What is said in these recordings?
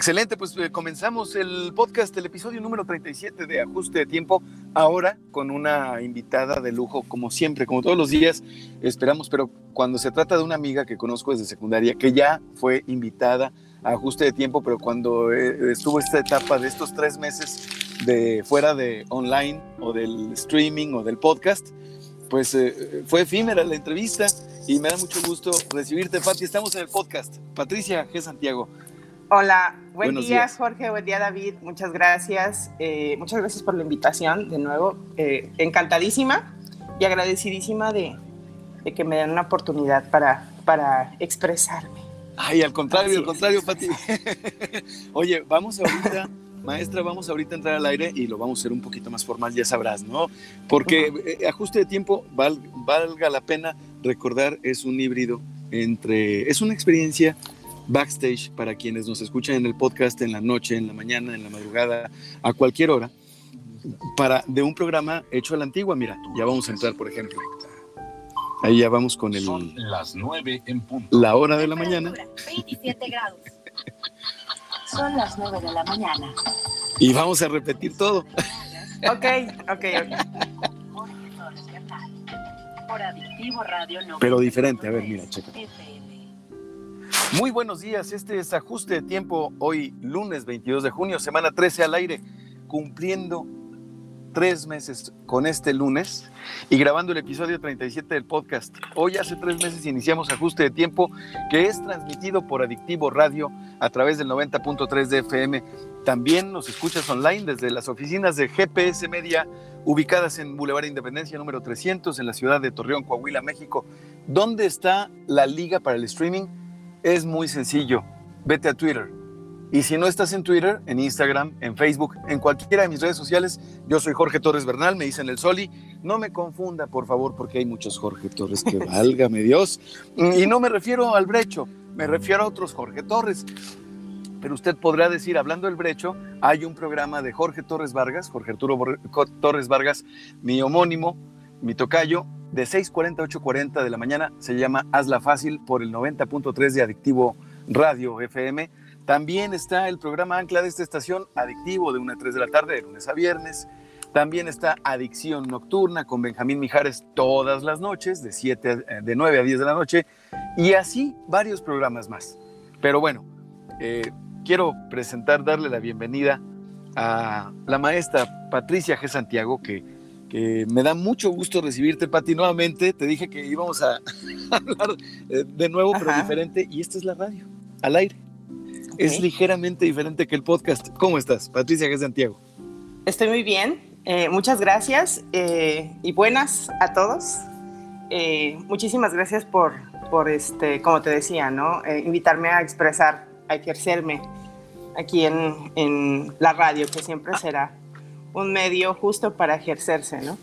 Excelente, pues eh, comenzamos el podcast, el episodio número 37 de Ajuste de Tiempo, ahora con una invitada de lujo, como siempre, como todos los días, esperamos, pero cuando se trata de una amiga que conozco desde secundaria, que ya fue invitada a Ajuste de Tiempo, pero cuando eh, estuvo esta etapa de estos tres meses de fuera de online o del streaming o del podcast, pues eh, fue efímera la entrevista y me da mucho gusto recibirte, Pati. Estamos en el podcast. Patricia G. Santiago, Hola, buen día Jorge, buen día David, muchas gracias. Eh, muchas gracias por la invitación de nuevo. Eh, encantadísima y agradecidísima de, que me den una oportunidad para, para expresarme. Ay, al contrario, al contrario, Pati. Oye, vamos ahorita, maestra, vamos ahorita a entrar al aire y lo vamos a hacer un poquito más formal, ya sabrás, ¿no? Porque eh, ajuste de tiempo, valga la pena recordar, es un híbrido entre, es una experiencia backstage para quienes nos escuchan en el podcast en la noche, en la mañana, en la madrugada, a cualquier hora, para, de un programa hecho a la antigua. Mira, ya vamos a entrar, por ejemplo. Ahí ya vamos con el. Son las 9 en punto. La hora de la mañana. 27 grados. Son las 9 de la mañana. Y vamos a repetir todo. Ok, ok, ok. Pero diferente, a ver, mira, checa. Muy buenos días, este es Ajuste de Tiempo, hoy lunes 22 de junio, semana 13 al aire, cumpliendo tres meses con este lunes y grabando el episodio 37 del podcast. Hoy hace tres meses iniciamos Ajuste de Tiempo, que es transmitido por Adictivo Radio a través del 90.3 de FM. También nos escuchas online desde las oficinas de GPS Media, ubicadas en Boulevard Independencia número 300, en la ciudad de Torreón, Coahuila, México. ¿Dónde está la liga para el streaming? Es muy sencillo. Vete a Twitter. Y si no estás en Twitter, en Instagram, en Facebook, en cualquiera de mis redes sociales, yo soy Jorge Torres Bernal, me dicen el Soli. No me confunda, por favor, porque hay muchos Jorge Torres que válgame Dios. Y no me refiero al brecho, me refiero a otros Jorge Torres. Pero usted podrá decir, hablando del brecho, hay un programa de Jorge Torres Vargas, Jorge Arturo Torres Vargas, mi homónimo, mi tocayo, de 6.40 a 8.40 de la mañana. Se llama Hazla Fácil por el 90.3 de Adictivo Radio FM. También está el programa Ancla de esta estación, Adictivo, de 1 a 3 de la tarde, de lunes a viernes. También está Adicción Nocturna con Benjamín Mijares todas las noches, de, 7 de 9 a 10 de la noche. Y así varios programas más. Pero bueno, eh, quiero presentar, darle la bienvenida a la maestra Patricia G. Santiago, que que me da mucho gusto recibirte, Pati, nuevamente. Te dije que íbamos a hablar eh, de nuevo, pero diferente. Y esta es la radio, al aire. Es ligeramente diferente que el podcast. ¿Cómo estás, Patricia G. Santiago? Estoy muy bien. Eh, muchas gracias eh, y buenas a todos. muchísimas gracias por, por, este, como te decía, ¿no? invitarme a expresar, a ejercerme aquí en, en la radio, que siempre será un medio justo para ejercerse, ¿no?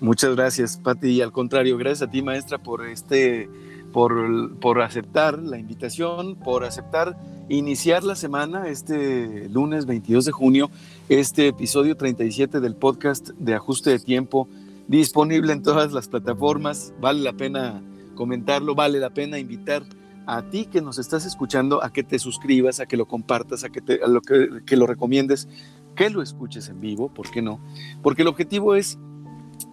Muchas gracias, Pati, y al contrario, gracias a ti, maestra, por este, por, por aceptar la invitación, por aceptar iniciar la semana, este lunes 22 de junio, este episodio 37 del podcast de Ajuste de Tiempo, disponible en todas las plataformas. Vale la pena comentarlo, vale la pena invitar a ti que nos estás escuchando a que te suscribas, a que lo compartas, a que, te, a lo que, que lo recomiendes que lo escuches en vivo, ¿por qué no? Porque el objetivo es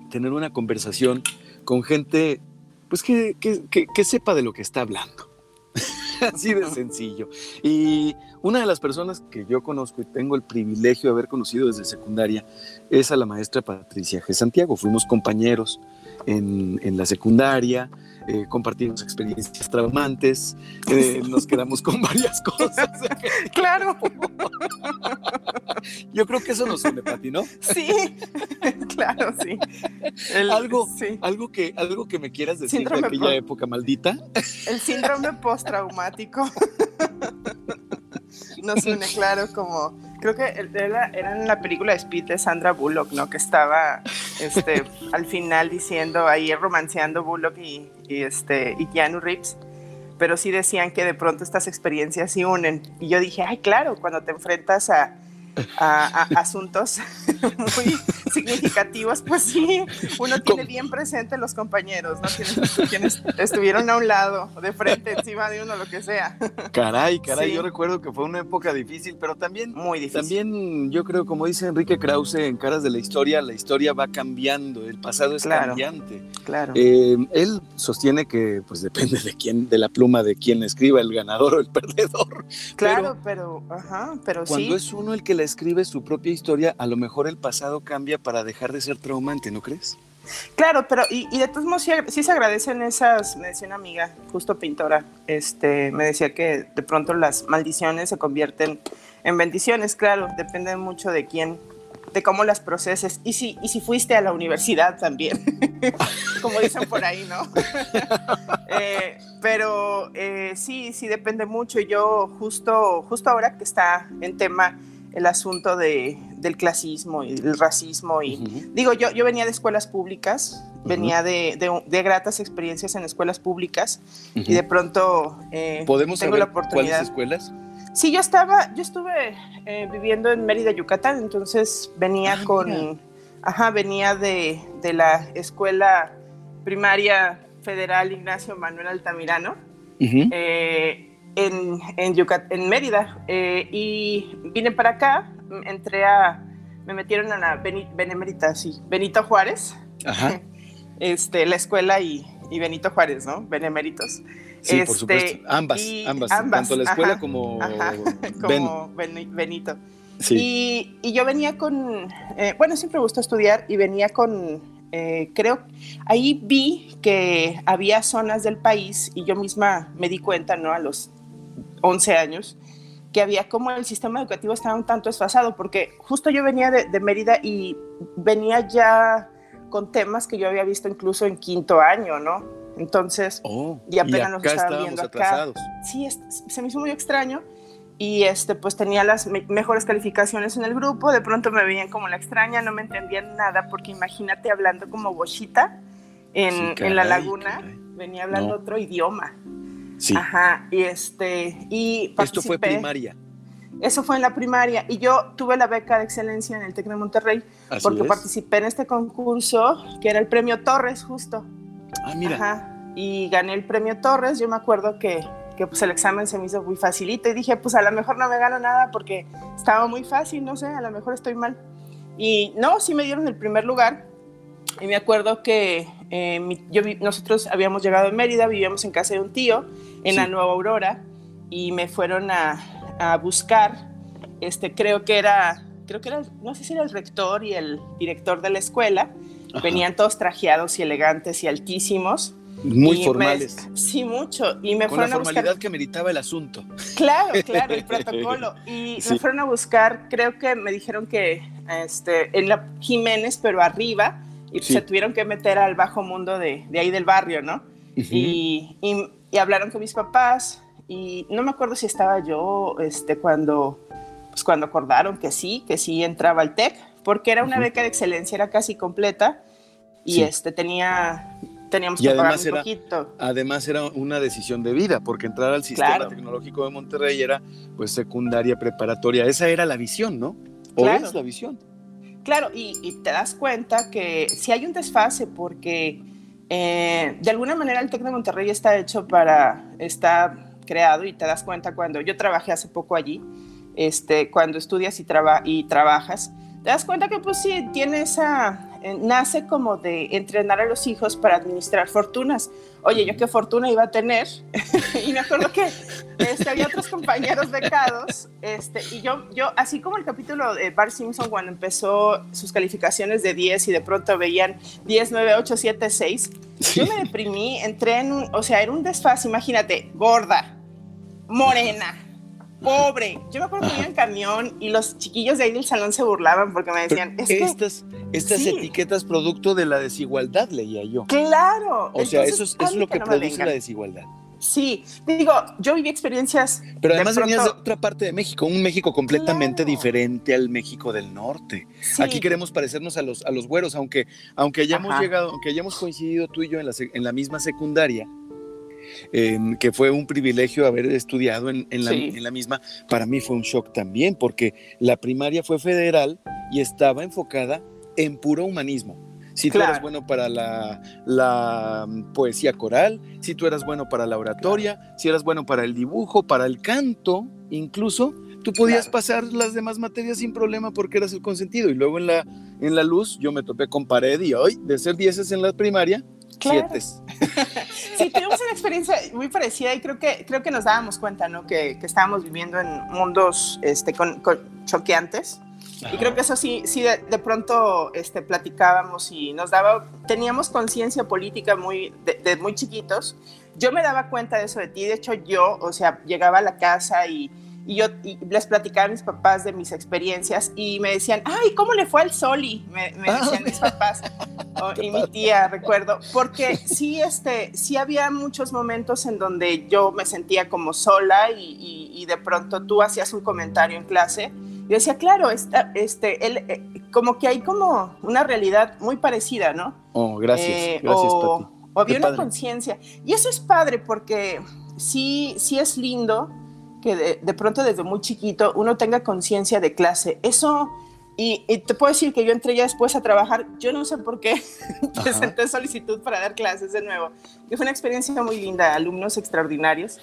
tener una conversación con gente, pues que, que, sepa de lo que está hablando. Así de sencillo. Y una de las personas que yo conozco y tengo el privilegio de haber conocido desde secundaria es a la maestra Patricia G. Santiago. Fuimos compañeros en, en la secundaria, eh, compartimos experiencias traumantes, eh, nos quedamos con varias cosas. claro. Yo creo que eso nos une, Pati, ¿no? Sí, claro, sí. algo, algo, que, algo que me quieras decir de aquella época maldita. El síndrome postraumático nos une, claro, como creo que era, en la película de Speed de Sandra Bullock, ¿no? Que estaba este, al final diciendo ahí romanceando Bullock y, este, y Keanu Reeves. Pero sí decían que de pronto estas experiencias se unen. Y yo dije, ay, claro, cuando te enfrentas a, a, asuntos muy significativos, pues sí, uno tiene bien presente los compañeros, ¿no? Quienes, estuvieron a un lado, de frente, encima de uno, lo que sea. Caray, caray, yo recuerdo que fue una época difícil, pero también, muy difícil. También yo creo, como dice Enrique Krause en Caras de la Historia, la historia va cambiando, el pasado es cambiante. Claro. Eh, él sostiene que pues depende de quién, de la pluma de quien escriba, el ganador o el perdedor. Claro, pero, ajá, pero cuando es uno el que la escribe su propia historia, a lo mejor el pasado cambia para dejar de ser traumante, ¿no crees? Claro, pero y, de todos modos sí, se agradecen esas, me decía una amiga, justo pintora, este, me decía que de pronto las maldiciones se convierten en bendiciones, claro, depende mucho de quién, de cómo las proceses y si, y si fuiste a la universidad también, como dicen por ahí, ¿no? Eh, pero eh, sí, sí depende mucho. Yo justo, justo ahora que está en tema el asunto de, del clasismo y el racismo. Y digo, yo, yo venía de escuelas públicas, venía de, de, gratas experiencias en escuelas públicas y de pronto eh, ¿Podemos tengo saber la oportunidad. ¿Cuáles escuelas? Sí, yo estaba, yo estuve eh, viviendo en Mérida, Yucatán, entonces venía ah, con, ajá, venía de, de la escuela primaria federal Ignacio Manuel Altamirano en, en, en Mérida eh, y vine para acá, entré a, me metieron a la Benemérita, sí, Benito Juárez, este, la escuela y, y, Benito Juárez, ¿no? Beneméritos. Sí, por este, supuesto, ambas, ambas, tanto la escuela como, como Benito. Sí. Y, y, yo venía con, eh, bueno, siempre me gustó estudiar y venía con, eh, creo, ahí vi que había zonas del país y yo misma me di cuenta, ¿no? A los 11 años, que había como el sistema educativo estaba un tanto desfasado, porque justo yo venía de, Mérida y venía ya con temas que yo había visto incluso en quinto año, ¿no? Entonces, oh, y apenas nos estaban viendo acá. Sí, se me hizo muy extraño y este pues tenía las mejores calificaciones en el grupo, de pronto me veían como la extraña, no me entendían nada, porque imagínate hablando como bochita en, en la laguna, venía hablando otro idioma. Sí. Ajá, y este, y Esto fue primaria. Eso fue en la primaria y yo tuve la beca de excelencia en el TEC de Monterrey porque participé en este concurso que era el premio Torres justo. Ah, mira. Ajá, y gané el premio Torres, yo me acuerdo que, que pues el examen se me hizo muy facilito y dije, pues a lo mejor no me gano nada porque estaba muy fácil, no sé, a lo mejor estoy mal. Y no, sí me dieron el primer lugar y me acuerdo que eh, yo, nosotros habíamos llegado a Mérida, vivíamos en casa de un tío en la Nueva Aurora y me fueron a, a, buscar, este, creo que era, creo que era, no sé si era el rector y el director de la escuela, venían todos trajeados y elegantes y altísimos. Muy formales. sí, mucho. Y me Con fueron la formalidad que meritaba el asunto. Claro, claro, el protocolo. Y me fueron a buscar, creo que me dijeron que este, en la Jiménez, pero arriba, y se tuvieron que meter al bajo mundo de, de ahí del barrio, ¿no? y, y, hablaron con mis papás y no me acuerdo si estaba yo este, cuando, pues cuando acordaron que sí, que sí entraba al TEC, porque era una beca de excelencia, era casi completa y este, tenía, teníamos que pagar un poquito. Además era una decisión de vida, porque entrar al sistema tecnológico de Monterrey era pues secundaria, preparatoria, esa era la visión, ¿no? O es la visión. Claro, y, te das cuenta que si hay un desfase porque eh, de alguna manera el TEC de Monterrey está hecho para, está creado y te das cuenta cuando yo trabajé hace poco allí, este, cuando estudias y, y trabajas, te das cuenta que pues sí, tiene esa, eh, nace como de entrenar a los hijos para administrar fortunas. Oye, yo qué fortuna iba a tener. y me acuerdo que este, había otros compañeros becados. Este, y yo, yo, así como el capítulo de Bart Simpson cuando empezó sus calificaciones de 10 y de pronto veían 10, 9, 8, 7, 6, yo me deprimí, entré en un, o sea, era un desfase, imagínate, gorda, morena pobre. Yo me acuerdo que iba en camión y los chiquillos de ahí del salón se burlaban porque me decían, estas, estas etiquetas producto de la desigualdad, leía yo. Claro. O sea, eso es, lo que, produce la desigualdad. Sí, digo, yo viví experiencias. Pero además venías de otra parte de México, un México completamente diferente al México del norte. Aquí queremos parecernos a los, a los güeros, aunque, aunque hayamos llegado, aunque hayamos coincidido tú y yo en la, en la misma secundaria, que fue un privilegio haber estudiado en, la, Sí. en la misma, para mí fue un shock también, porque la primaria fue federal y estaba enfocada en puro humanismo. Si tú eras bueno para la, la, poesía coral, si tú eras bueno para la oratoria, si eras bueno para el dibujo, para el canto, incluso, tú podías Claro. pasar las demás materias sin problema porque eras el consentido. Y luego en la, en la luz yo me topé con pared y hoy, de ser dieces en la primaria, Claro. siete. Sí, tuvimos una experiencia muy parecida y creo que, creo que nos dábamos cuenta, ¿no? Que, que estábamos viviendo en mundos este, con, con choqueantes. Y creo que eso sí, sí de, de pronto este, platicábamos y nos daba, teníamos conciencia política muy, de, de muy chiquitos. Yo me daba cuenta de eso de ti, de hecho yo, o sea, llegaba a la casa y, y yo y les platicaba a mis papás de mis experiencias y me decían, ay, ¿cómo le fue al Soli? Me, me decían mis papás y mi tía, recuerdo, porque sí, este, sí había muchos momentos en donde yo me sentía como sola y, y- y de pronto tú hacías un comentario en clase yo decía, claro, esta- este, él, eh, como que hay como una realidad muy parecida, ¿no? Oh, gracias. Eh, gracias, o, Pati. o había Qué una conciencia. Y eso es padre porque sí, sí es lindo que de, de pronto desde muy chiquito uno tenga conciencia de clase. Eso, y, y te puedo decir que yo entré ya después a trabajar, yo no sé por qué presenté solicitud para dar clases de nuevo, que fue una experiencia muy linda, alumnos extraordinarios.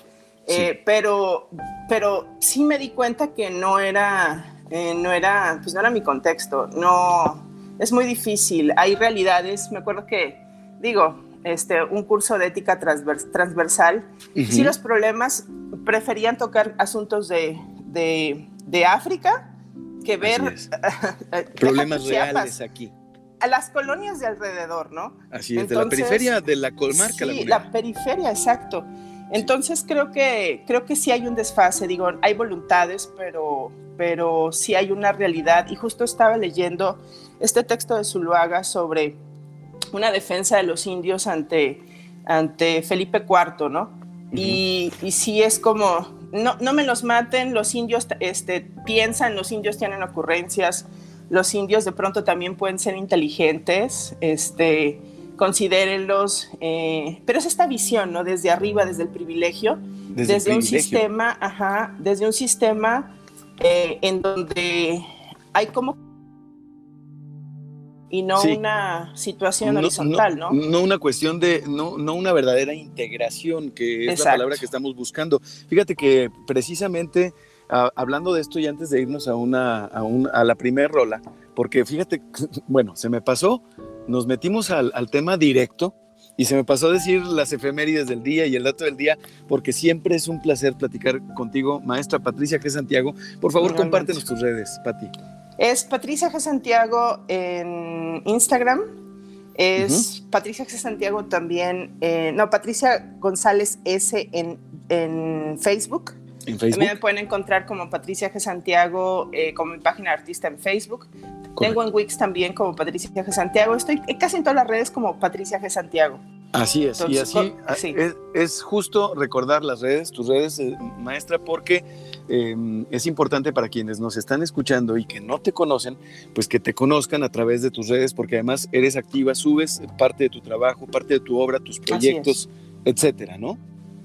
Eh, pero, pero sí me di cuenta que no era, eh, no era, pues no era mi contexto. No, es muy difícil. Hay realidades. Me acuerdo que, digo, este, un curso de ética transvers- transversal. Ujú. Sí, los problemas preferían tocar asuntos de, de, de África que ver Problemas reales aquí. a las colonias de alrededor, ¿no? Así es, de la periferia de la comarca Sí, lagunera. la periferia, exacto. Entonces creo que creo que sí hay un desfase, digo, hay voluntades, pero pero sí hay una realidad y justo estaba leyendo este texto de Zuluaga sobre una defensa de los indios ante ante Felipe IV, ¿no? Y, y sí es como no, no me los maten, los indios este, piensan, los indios tienen ocurrencias, los indios de pronto también pueden ser inteligentes, este, considérenlos, eh, pero es esta visión, ¿no? Desde arriba, desde el privilegio, Desde desde, el un sistema, ajá, desde un sistema eh, en donde hay como y no Sí. una situación horizontal, ¿no? No una cuestión de, no, no una verdadera integración, que es Exacto. la palabra que estamos buscando. Fíjate que precisamente ah, hablando de esto y antes de irnos a, una, a, un- a la primer rola, porque fíjate, bueno, se me pasó, nos metimos al, al tema directo y se me pasó a decir las efemérides del día y el dato del día, porque siempre es un placer platicar contigo, maestra Patricia G. Santiago. Por favor, compártenos tus redes, Pati. Es Patricia G. Santiago en Instagram. Es Patricia G. Santiago también. eh, no, Patricia González S. en, en Facebook. En También me Facebook. pueden encontrar como Patricia G. Santiago, eh, como mi página de artista en Facebook. Tengo en Wix también como Patricia G. Santiago. Estoy casi en todas las redes como Patricia G. Santiago. Así es, y así sí. es, es justo recordar las redes, tus redes, eh, maestra, porque eh, es importante para quienes nos están escuchando y que no te conocen, pues que te conozcan a través de tus redes, porque además eres activa, subes parte de tu trabajo, parte de tu obra, tus proyectos, etcétera, ¿no?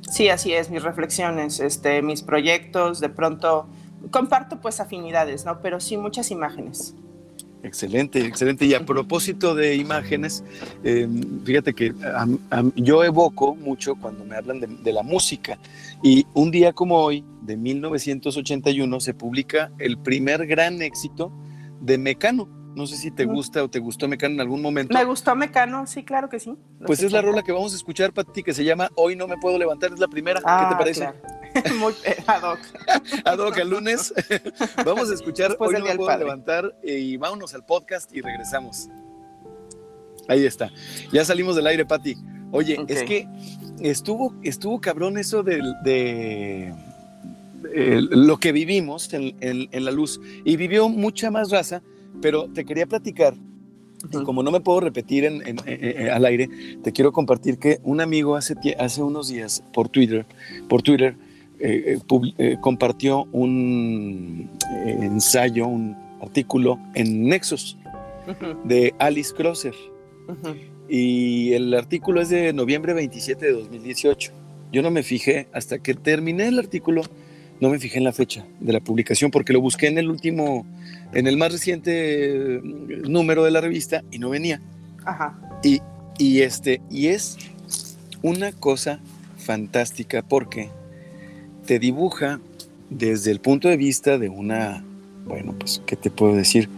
Sí, así es, mis reflexiones, este, mis proyectos, de pronto comparto pues afinidades, ¿no? Pero sí muchas imágenes. Excelente, excelente. Y a propósito de imágenes, eh, fíjate que am- yo evoco mucho cuando me hablan de la música. Y un día como hoy, de 1981, se publica el primer gran éxito de Mecano. No sé si te gusta o te gustó Mecano en algún momento. Me gustó Mecano, sí, claro que sí. Los Pues es la 80. rola que vamos a escuchar, Pati, que se llama Hoy no me puedo levantar, es la primera. Ah, ¿Qué te parece? claro. Muy ad hoc. Ad hoc el lunes. vamos a escuchar Después Hoy no me puedo Padre. levantar eh, y vámonos al podcast y regresamos. Ahí está. Ya salimos del aire, Pati. Oye, es que estuvo, estuvo cabrón eso de, eh, lo que vivimos en, en- en la luz. Y vivió mucha más raza, pero te quería platicar y Ujú. como no me puedo repetir en- en- en- al aire, te quiero compartir que un amigo hace, hace unos días por Twitter, por Twitter eh, eh, eh, compartió un eh, ensayo, un artículo en Nexus Ujú, de Alice Crosser. ujú. Y el artículo es de noviembre 27 de 2018. Yo no me fijé hasta que terminé el artículo, no me fijé en la fecha de la publicación porque lo busqué en el último, en el más reciente mm, número de la revista y no venía. Ajá. Y, y este, y es una cosa fantástica porque te dibuja desde el punto de vista de una, bueno, pues, ¿qué te puedo decir?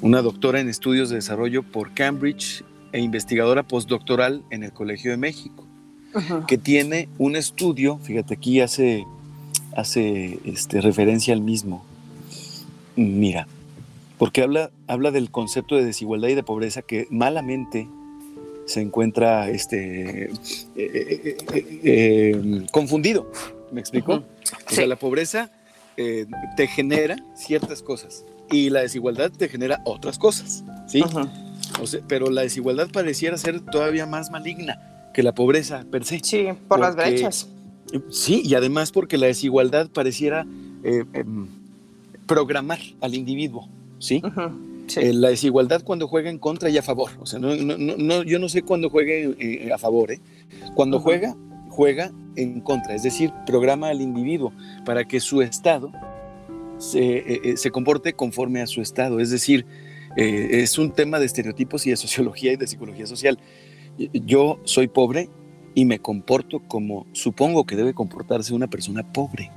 Una doctora en estudios de desarrollo por Cambridge e investigadora postdoctoral en el Colegio de México, Ajá. que tiene un estudio, fíjate, aquí hace, hace este, referencia al mismo. Mira, porque habla, habla del concepto de desigualdad y de pobreza que malamente se encuentra este, eh, eh, eh, confundido. ¿Me explico? O Sí. sea, la pobreza te genera ciertas cosas y la desigualdad te genera otras cosas, ¿sí? O sea, pero la desigualdad pareciera ser todavía más maligna que la pobreza per se. Sí, por las brechas. Sí, y además porque la desigualdad pareciera eh, em, programar al individuo, ¿sí? Eh, la desigualdad cuando juega en contra y a favor. O sea, no, no- no- yo no sé cuándo juegue eh, a favor. ¿eh? Cuando Ujú. juega, juega en contra. Es decir, programa al individuo para que su estado se, se comporte conforme a su estado. Es decir, es un tema de estereotipos y de sociología y de psicología social. Yo soy pobre y me comporto como supongo que debe comportarse una persona pobre.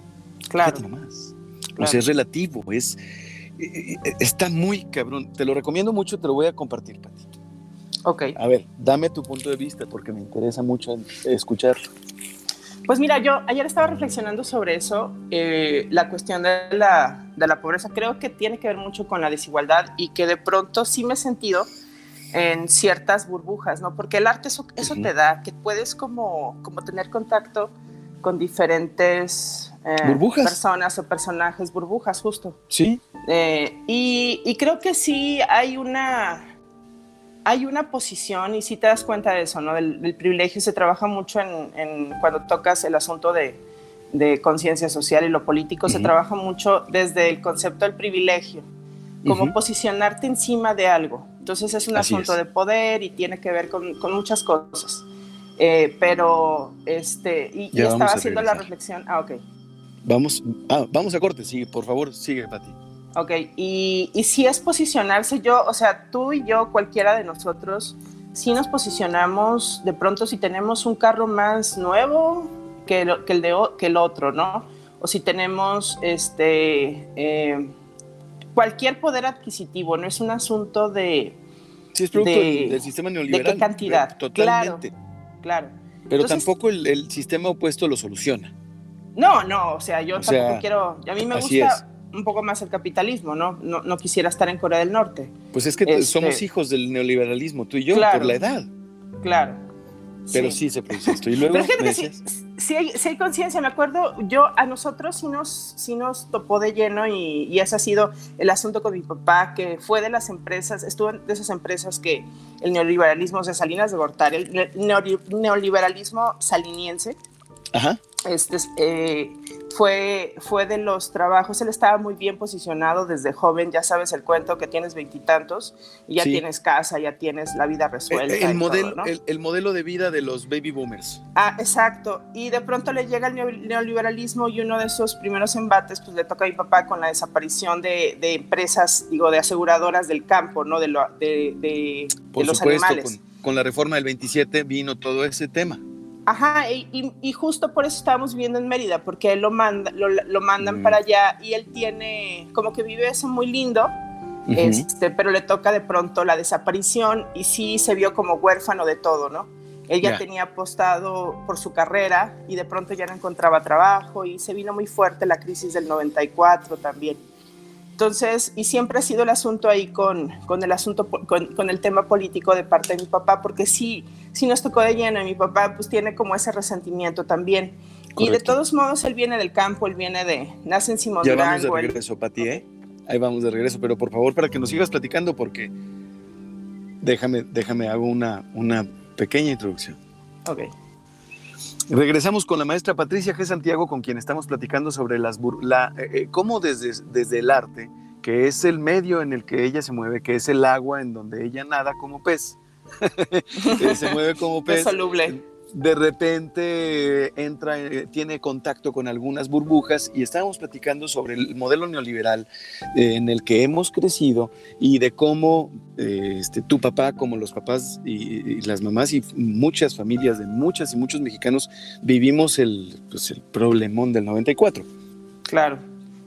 claro. Nomás. O Claro. sea, es relativo, es, eh, eh, está muy cabrón. Te lo recomiendo mucho, te lo voy a compartir, Pati. Ok. A ver, dame tu punto de vista porque me interesa mucho escucharlo. Pues mira, yo ayer estaba reflexionando sobre eso, eh, la cuestión de la, de la pobreza creo que tiene que ver mucho con la desigualdad y que de pronto sí me he sentido en ciertas burbujas, ¿no? Porque el arte eso, te da, que puedes como, como tener contacto con diferentes eh, Burbujas. personas o personajes, burbujas justo. Sí, Eh, y, y creo que sí hay una, hay una posición, y sí te das cuenta de eso, ¿no? Del, del privilegio se trabaja mucho en, en cuando tocas el asunto de, de conciencia social y lo político, se trabaja mucho desde el concepto del privilegio, como posicionarte encima de algo. Entonces es un Así asunto es. de poder y tiene que ver con, con muchas cosas. Eh, pero, este, y, y estaba haciendo la reflexión, ah, ok. vamos, ah, vamos a corte, sí, por favor, sigue, Pati. Ok, y, y si es posicionarse, yo, o sea, tú y yo, cualquiera de nosotros, si nos posicionamos de pronto si tenemos un carro más nuevo que, el- que el, de, que el otro, ¿no? O si tenemos este, eh, cualquier poder adquisitivo, no es un asunto de, Sí, es producto De- del, sistema neoliberal. qué cantidad? Totalmente. claro. Pero Entonces- tampoco el, el sistema opuesto lo soluciona. No, no, o sea, yo O tampoco sea, quiero, a mí me gusta un poco más el capitalismo, ¿no? No, no quisiera estar en Corea del Norte, Pues es que Este- somos hijos del neoliberalismo, tú y yo, Claro. por la edad. claro. Pero sí, se produce esto. Y luego Pero me que decías, sí hay, sí hay conciencia. Me acuerdo, yo a nosotros sí nos, sí nos topó de lleno y, y ese ha sido el asunto con mi papá, que fue de las empresas, estuvo de esas empresas que el neoliberalismo de Salinas de Gortari, el ne- neoli- neoliberalismo saliniense, Ajá, este, es, eh, fue, fue de los trabajos, él estaba muy bien posicionado desde joven, ya sabes el cuento que tienes veintitantos y ya Sí. tienes casa, ya tienes la vida el, resuelta. el todo, modelo, ¿no? el, el modelo de vida de los baby boomers. Ah, exacto. Y de pronto le llega el neo- neoliberalismo y uno de sus primeros embates, pues le toca a mi papá con la desaparición de, de empresas, digo, de aseguradoras del campo, ¿no? De, lo- de, de- Por de los supuesto, animales. con, con la reforma del 27 vino todo ese tema. Ajá, y, y- y justo por eso estábamos viviendo en Mérida, porque él lo, manda, lo, lo mandan Mm. para allá y él tiene, como que vive eso muy lindo, este, pero le toca de pronto la desaparición y sí se vio como huérfano de todo, ¿no? Él ya Ya. tenía apostado por su carrera y de pronto ya no encontraba trabajo y se vino muy fuerte la crisis del 94 también. Entonces, y siempre ha sido el asunto ahí con, con el asunto, con, con el tema político de parte de mi papá, porque sí, sí nos tocó de lleno y mi papá pues tiene como ese resentimiento también. Y de todos modos, él viene del campo, él viene de, nace en Simón Ya vamos de regreso, Pati, ¿eh? Ahí vamos de regreso, pero por favor, para que nos sigas platicando, porque déjame, déjame, hago una, una pequeña introducción. Ok. Regresamos con la maestra Patricia G. Santiago, con quien estamos platicando sobre las la, eh, eh, cómo desde, desde el arte, que es el medio en el que ella se mueve, que es el agua en donde ella nada como pez, se mueve como pez, soluble. De repente entra, tiene contacto con algunas burbujas y estábamos platicando sobre el modelo neoliberal eh, en el que hemos crecido y de cómo eh, este, tu papá, como los papás y, las mamás y muchas familias de muchas y muchos mexicanos vivimos el, pues, el problemón del 94. Claro.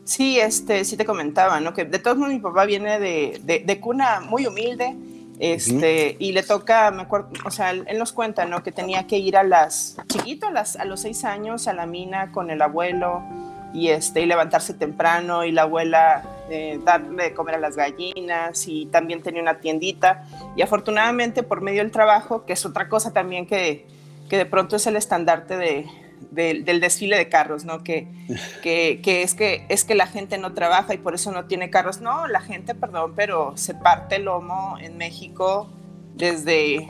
Sí, este, sí te comentaba, ¿no? Que de todos modos mi papá viene de, de cuna muy humilde, este, y le toca, me acuerdo, o sea, él, nos cuenta, ¿no? Que tenía que ir a las, chiquito, a, las, a los seis años, a la mina con el abuelo y, este, y levantarse temprano y la abuela eh, darle de comer a las gallinas y también tenía una tiendita. Y afortunadamente por medio del trabajo, que es otra cosa también que, que de pronto es el estandarte de, del desfile de carros, ¿no? Que, que, que, es que es que la gente no trabaja y por eso no tiene carros. No, la gente, perdón, pero se parte el lomo en México desde,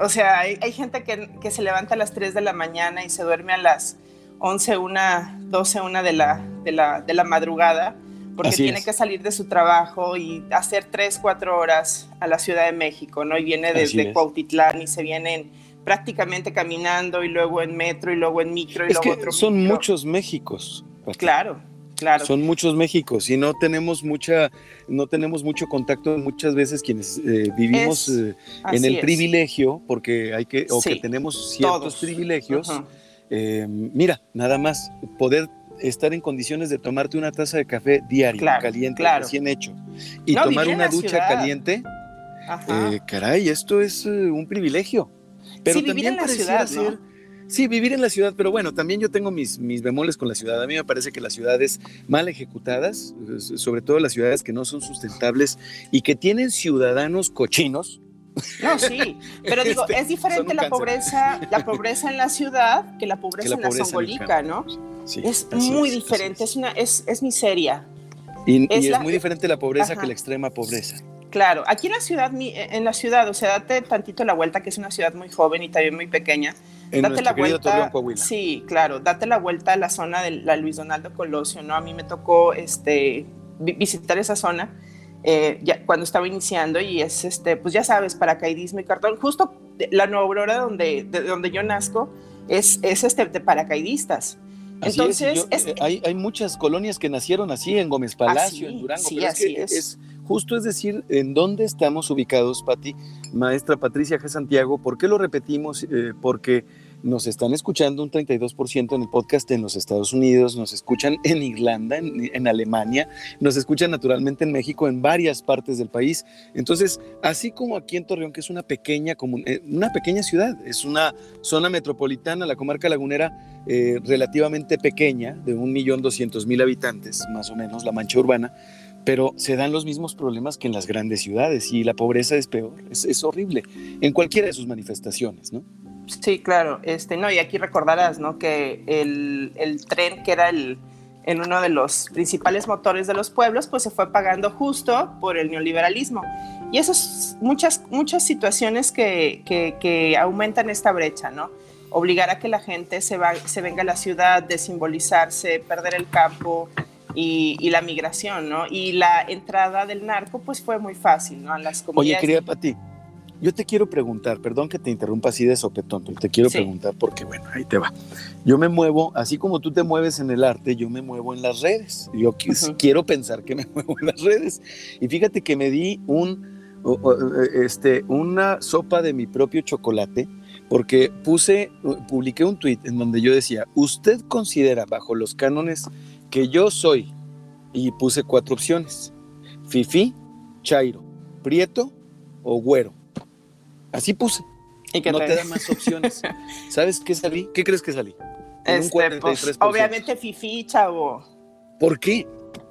o sea, hay, gente que, que, se levanta a las 3 de la mañana y se duerme a las 11, 1, 12, 1 de la, de la, de la madrugada porque tiene que salir de su trabajo y hacer 3, 4 horas a la Ciudad de México, ¿no? Y viene desde Cuautitlán y se vienen prácticamente caminando y luego en metro y luego en micro y luego otro son muchos Méxicos. Claro, claro. Son muchos Méxicos y no tenemos mucha, no tenemos mucho contacto muchas veces quienes eh, vivimos eh, en el privilegio, porque hay que, o que tenemos ciertos privilegios. Eh, mira, nada más, poder estar en condiciones de tomarte una taza de café diario, caliente, recién hecho, y tomar una ducha caliente, caray, esto es un privilegio. Pero sí, vivir en la ciudad, Sí, vivir en la ciudad, pero bueno, también yo tengo mis, mis bemoles con la ciudad. A mí me parece que las ciudades mal ejecutadas, sobre todo las ciudades que no son sustentables y que tienen ciudadanos cochinos, no, sí, pero digo, este, es diferente la pobreza, la pobreza en la ciudad que la pobreza, en la zongolica, ¿no? Sí, es muy diferente, es, una, es, es miseria. Y es, muy diferente la pobreza que la extrema pobreza. Claro, aquí en la ciudad, en la ciudad, o sea, date tantito la vuelta, que es una ciudad muy joven y también muy pequeña. date la vuelta. Sí, claro, date la vuelta a la zona de la Luis Donaldo Colosio, ¿no? A mí me tocó este, visitar esa zona eh, ya, cuando estaba iniciando y es, este, pues ya sabes, paracaidismo y cartón. Justo la Nueva Aurora, donde, de, donde yo nazco, es, es este, de paracaidistas. Entonces, eh, hay, hay, muchas colonias que nacieron así, en Gómez Palacio, en Durango. Sí, así es Justo es decir, en dónde estamos ubicados, Pati, maestra Patricia G. Santiago. ¿Por qué lo repetimos? Eh, porque nos están escuchando un 32% en el podcast en los Estados Unidos, nos escuchan en Irlanda, en, Alemania, nos escuchan naturalmente en México, en varias partes del país. Entonces, así como aquí en Torreón, que es una pequeña, eh, una pequeña ciudad, es una zona metropolitana, la comarca lagunera eh, relativamente pequeña, de 1.200.000 habitantes, más o menos, la mancha urbana, pero se dan los mismos problemas que en las grandes ciudades y la pobreza es peor, es, horrible en cualquiera de sus manifestaciones, ¿no? Sí, claro, este, no, y aquí recordarás, ¿no? Que el, el tren que era el, en uno de los principales motores de los pueblos, pues se fue pagando justo por el neoliberalismo. Y esas muchas, muchas situaciones que, que, que, aumentan esta brecha, ¿no? Obligar a que la gente se, va, se venga a la ciudad, desimbolizarse, perder el campo, y, la migración, ¿no? Y la entrada del narco, pues fue muy fácil, ¿no? A las comunidades. Oye, querida Pati, yo te quiero preguntar, perdón que te interrumpa así de sopetón, pero te quiero preguntar porque, bueno, ahí te va. Yo me muevo, así como tú te mueves en el arte, yo me muevo en las redes. Yo quiero pensar que me muevo en las redes. Y fíjate que me di un, este, una sopa de mi propio chocolate porque puse, publiqué un tweet en donde yo decía, ¿usted considera bajo los cánones que yo soy, y puse cuatro opciones, Fifi, Chairo, Prieto o Güero. Así puse. ¿Y que no te, da más opciones. ¿Sabes qué salí? ¿Qué crees que salí? Este, pues, obviamente Fifi, chavo. ¿Por qué?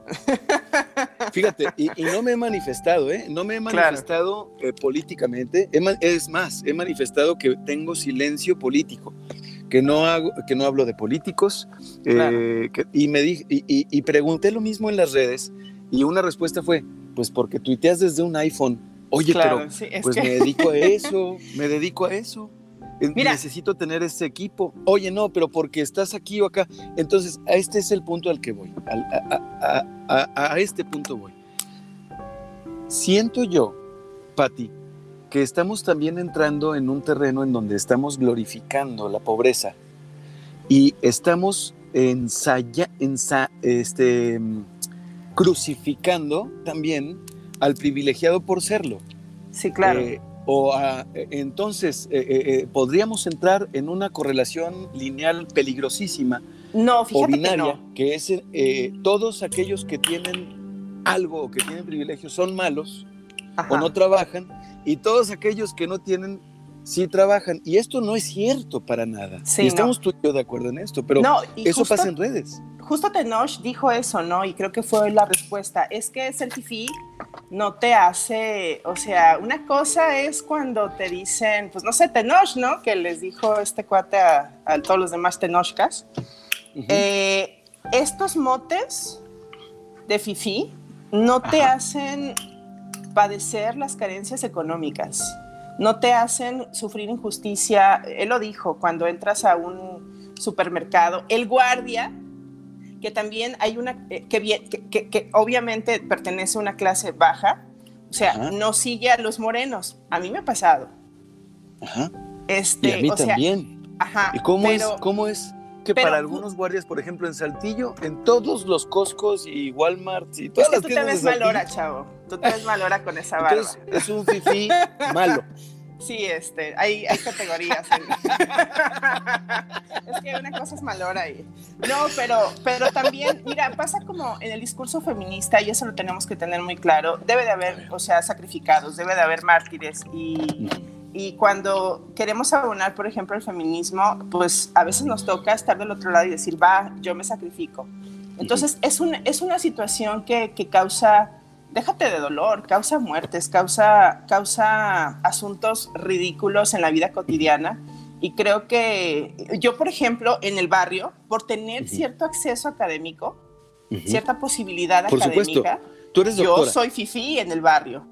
Fíjate, y, no me he manifestado, ¿eh? No me he manifestado eh, políticamente. Es más, he manifestado que tengo silencio político que no, hago, que no hablo de políticos, eh, y, me di, y, pregunté lo mismo en las redes, y una respuesta fue, pues porque tuiteas desde un iPhone. Oye, pero pues me dedico a eso, me dedico a eso. Necesito tener ese equipo. Oye, no, pero porque estás aquí o acá. Entonces, a este es el punto al que voy. a, a este punto voy. Siento yo, Patti, que estamos también entrando en un terreno en donde estamos glorificando la pobreza y estamos ensaya, ensa, este, crucificando también al privilegiado por serlo. Sí, claro. Eh, o a- eh, entonces eh, eh, eh, podríamos entrar en una correlación lineal peligrosísima no, fíjate que binaria, no. que es eh, todos aquellos que tienen algo o que tienen privilegios son malos Ajá. o no trabajan y todos aquellos que no tienen sí trabajan. Y esto no es cierto para nada. Sí, y estamos tú y yo de acuerdo en esto, pero No, eso justo- pasa en redes. justo Tenoch dijo eso, ¿no? Y creo que fue la respuesta. Es que ser fifí no te hace, o sea, una cosa es cuando te dicen, pues no sé, Tenoch, ¿no? Que les dijo este cuate a, a todos los demás Tenochcas. Eh, estos motes de fifí no te hacen padecer las carencias económicas, no te hacen sufrir injusticia. Él lo dijo, cuando entras a un supermercado, el guardia, que también hay una, eh, que, obviamente pertenece a una clase baja, o sea, Ajá. no sigue a los morenos. A mí me ha pasado. Ajá. Este, Y a mí o sea, también. ajá, ¿Y cómo pero- es, cómo es que pero- para algunos guardias, por ejemplo, en Saltillo, en todos los Costcos y Walmart y Es todas que las tú te ves mal hora, chavo. Tú te ves mal hora con esa barba. entonces es un fifí malo. Sí, este, hay, hay categorías. es que una cosa es malora ahí. No, pero, pero también, mira, pasa como en el discurso feminista, y eso lo tenemos que tener muy claro, debe de haber, o sea, sacrificados, debe de haber mártires, y, y cuando queremos abonar, por ejemplo, el feminismo, pues a veces nos toca estar del otro lado y decir, va, yo me sacrifico. Entonces, es, un, es una situación que, que causa déjate de dolor, causa muertes, causa, causa asuntos ridículos en la vida cotidiana. Y creo que yo, por ejemplo, en el barrio, por tener Ujú. cierto acceso académico, Ujú. cierta posibilidad Por supuesto. académica, Tú eres yo soy fifí en el barrio.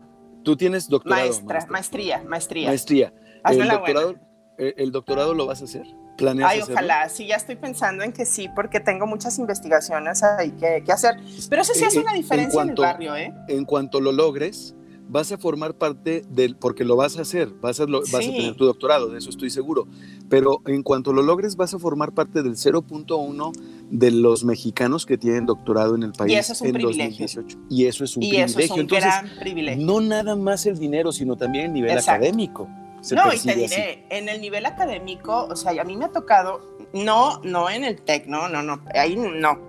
Tú tienes doctorado. Maestra, maestría, maestría. Maestría. Hazme el doctorado, eh, el doctorado lo vas a hacer. ¿Planeas Ay, hacerlo? ojalá, sí, ya estoy pensando en que sí, porque tengo muchas investigaciones ahí que, que hacer. Pero eso sí Eh, hace eh, una en diferencia en, cuanto- el barrio, ¿eh? En cuanto lo logres, vas a formar parte del, porque lo vas a hacer, vas a, lo- vas a tener tu doctorado, de eso estoy seguro. Pero en cuanto lo logres, vas a formar parte del 0.1 de los mexicanos que tienen doctorado en el país eso es un en privilegio. 2018. Y eso es un Y privilegio. eso es un Entonces, gran privilegio. no nada más el dinero, sino también el nivel Exacto. académico. se No, y te así. diré, en el nivel académico, o sea, a mí me ha tocado, no, no en el TEC, no, no, no, ahí no,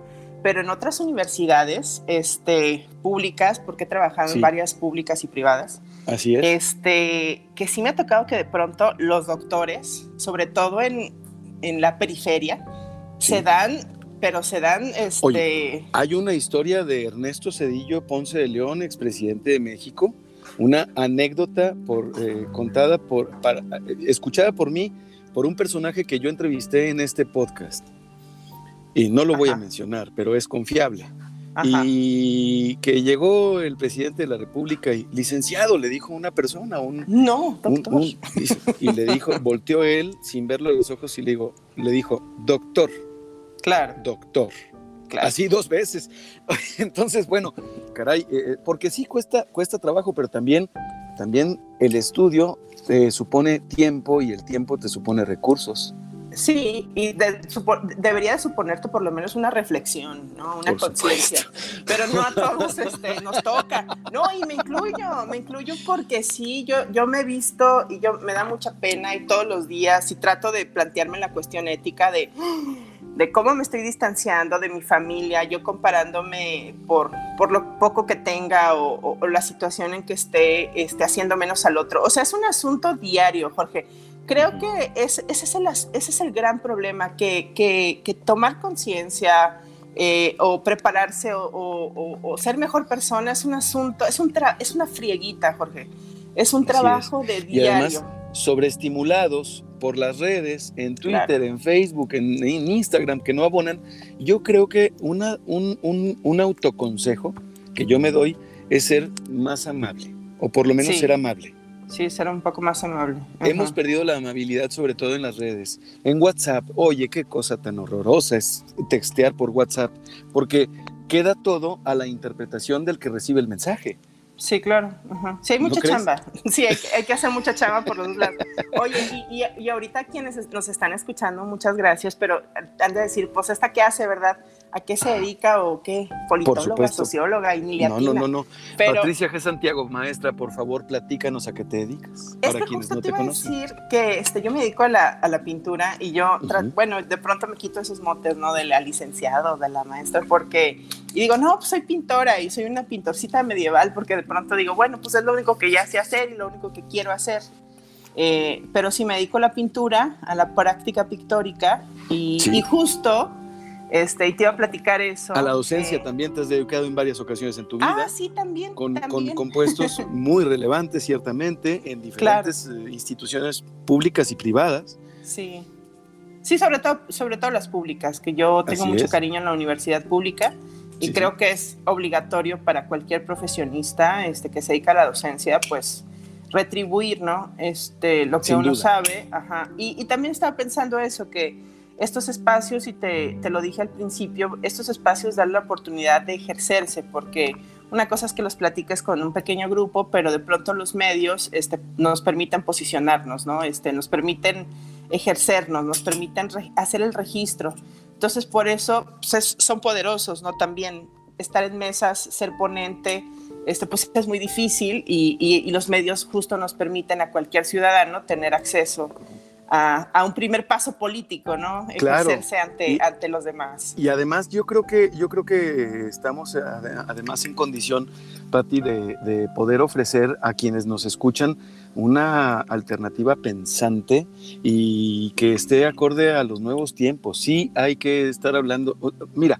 pero en otras universidades este, públicas, porque he trabajado Sí. en varias públicas y privadas, Así es. este, que sí me ha tocado que de pronto los doctores, sobre todo en, en la periferia, Sí. se dan, pero se dan, este, Oye, Hay una historia de Ernesto Cedillo Ponce de León, expresidente de México, una anécdota por, eh, contada por, para- eh, escuchada por mí, por un personaje que yo entrevisté en este podcast. Y no lo voy a mencionar, pero es confiable. ajá, Y que llegó el presidente de la República y licenciado, le dijo una persona, un, no, doctor, un- y le dijo, volteó él sin verlo a los ojos y le dijo, le dijo, doctor, claro, doctor. claro. Así dos veces. Entonces, bueno, caray, eh, eh, porque sí cuesta, cuesta trabajo, pero también, también el estudio te supone tiempo y el tiempo te supone recursos. Sí, y de- supo- debería de suponerte por lo menos una reflexión, ¿no? Una conciencia. Pero no a todos este, nos toca. No, y me incluyo, me incluyo porque sí, yo, yo me he visto y yo me da mucha pena y todos los días y trato de plantearme la cuestión ética de, de cómo me estoy distanciando de mi familia, yo comparándome por, por lo poco que tenga o, o- o la situación en que esté, esté haciendo menos al otro. O sea, es un asunto diario, Jorge. Creo que es- ese, es el, ese es el gran problema, que, que- que tomar conciencia eh, o prepararse o, o- o- o ser mejor persona es un asunto, es, un tra- es una frieguita, Jorge. Es un Así trabajo de Y diario. además, sobreestimulados por las redes, en Twitter, Claro. en Facebook, en, en Instagram, que no abonan, yo creo que una, un, un- un autoconsejo que yo me doy es ser más amable, o por lo menos Sí. ser amable. Sí, ser un poco más amable. Hemos perdido la amabilidad, sobre todo en las redes. En WhatsApp, oye, qué cosa tan horrorosa es textear por WhatsApp, porque queda todo a la interpretación del que recibe el mensaje. Sí, claro. Ajá. Sí, hay mucha chamba. Sí, hay, hay, que hacer mucha chamba por los lados. Oye, y, y, y, ahorita quienes nos están escuchando, muchas gracias, pero han de decir, pues, ¿esta qué hace, verdad? ¿A qué se dedica o qué? Politóloga, socióloga y ni No, no, no, no. Pero, Patricia G. Santiago, maestra, por favor, platícanos a qué te dedicas. Es para que justo no te, te iba a decir que este, yo me dedico a la, a la pintura y yo, uh -huh. bueno, de pronto me quito esos motes, ¿no? De la licenciada o de la maestra, porque, y digo, no, pues soy pintora y soy una pintorcita medieval, porque de pronto digo, bueno, pues es lo único que ya sé hacer y lo único que quiero hacer. Eh, pero sí me dedico a la pintura, a la práctica pictórica y, sí. y justo este, y te iba a platicar eso. A la docencia eh, también te has dedicado en varias ocasiones en tu vida. Ah, sí, también. Con, también. con, con puestos muy relevantes, ciertamente, en diferentes claro. instituciones públicas y privadas. Sí. Sí, sobre todo, sobre todo las públicas, que yo tengo Así mucho es. cariño en la universidad pública y sí, creo sí. que es obligatorio para cualquier profesionista este, que se dedica a la docencia, pues retribuir, ¿no? Este, lo que Sin uno duda. sabe. Ajá. Y, y también estaba pensando eso, que estos espacios, y te, te, lo dije al principio, estos espacios dan la oportunidad de ejercerse, porque una cosa es que los platiques con un pequeño grupo, pero de pronto los medios este, nos permiten posicionarnos, ¿no? Este, nos permiten ejercernos, nos permiten hacer el registro. Entonces, por eso pues, son poderosos, ¿no? También estar en mesas, ser ponente, este, pues es muy difícil y, los medios justo nos permiten a cualquier ciudadano tener acceso a, a, un primer paso político, ¿no? Claro. Ejercerse ante, y, ante los demás. Y además yo creo que, yo creo que estamos además en condición, Patti, de, de, poder ofrecer a quienes nos escuchan una alternativa pensante y que esté acorde a los nuevos tiempos. Sí hay que estar hablando, mira,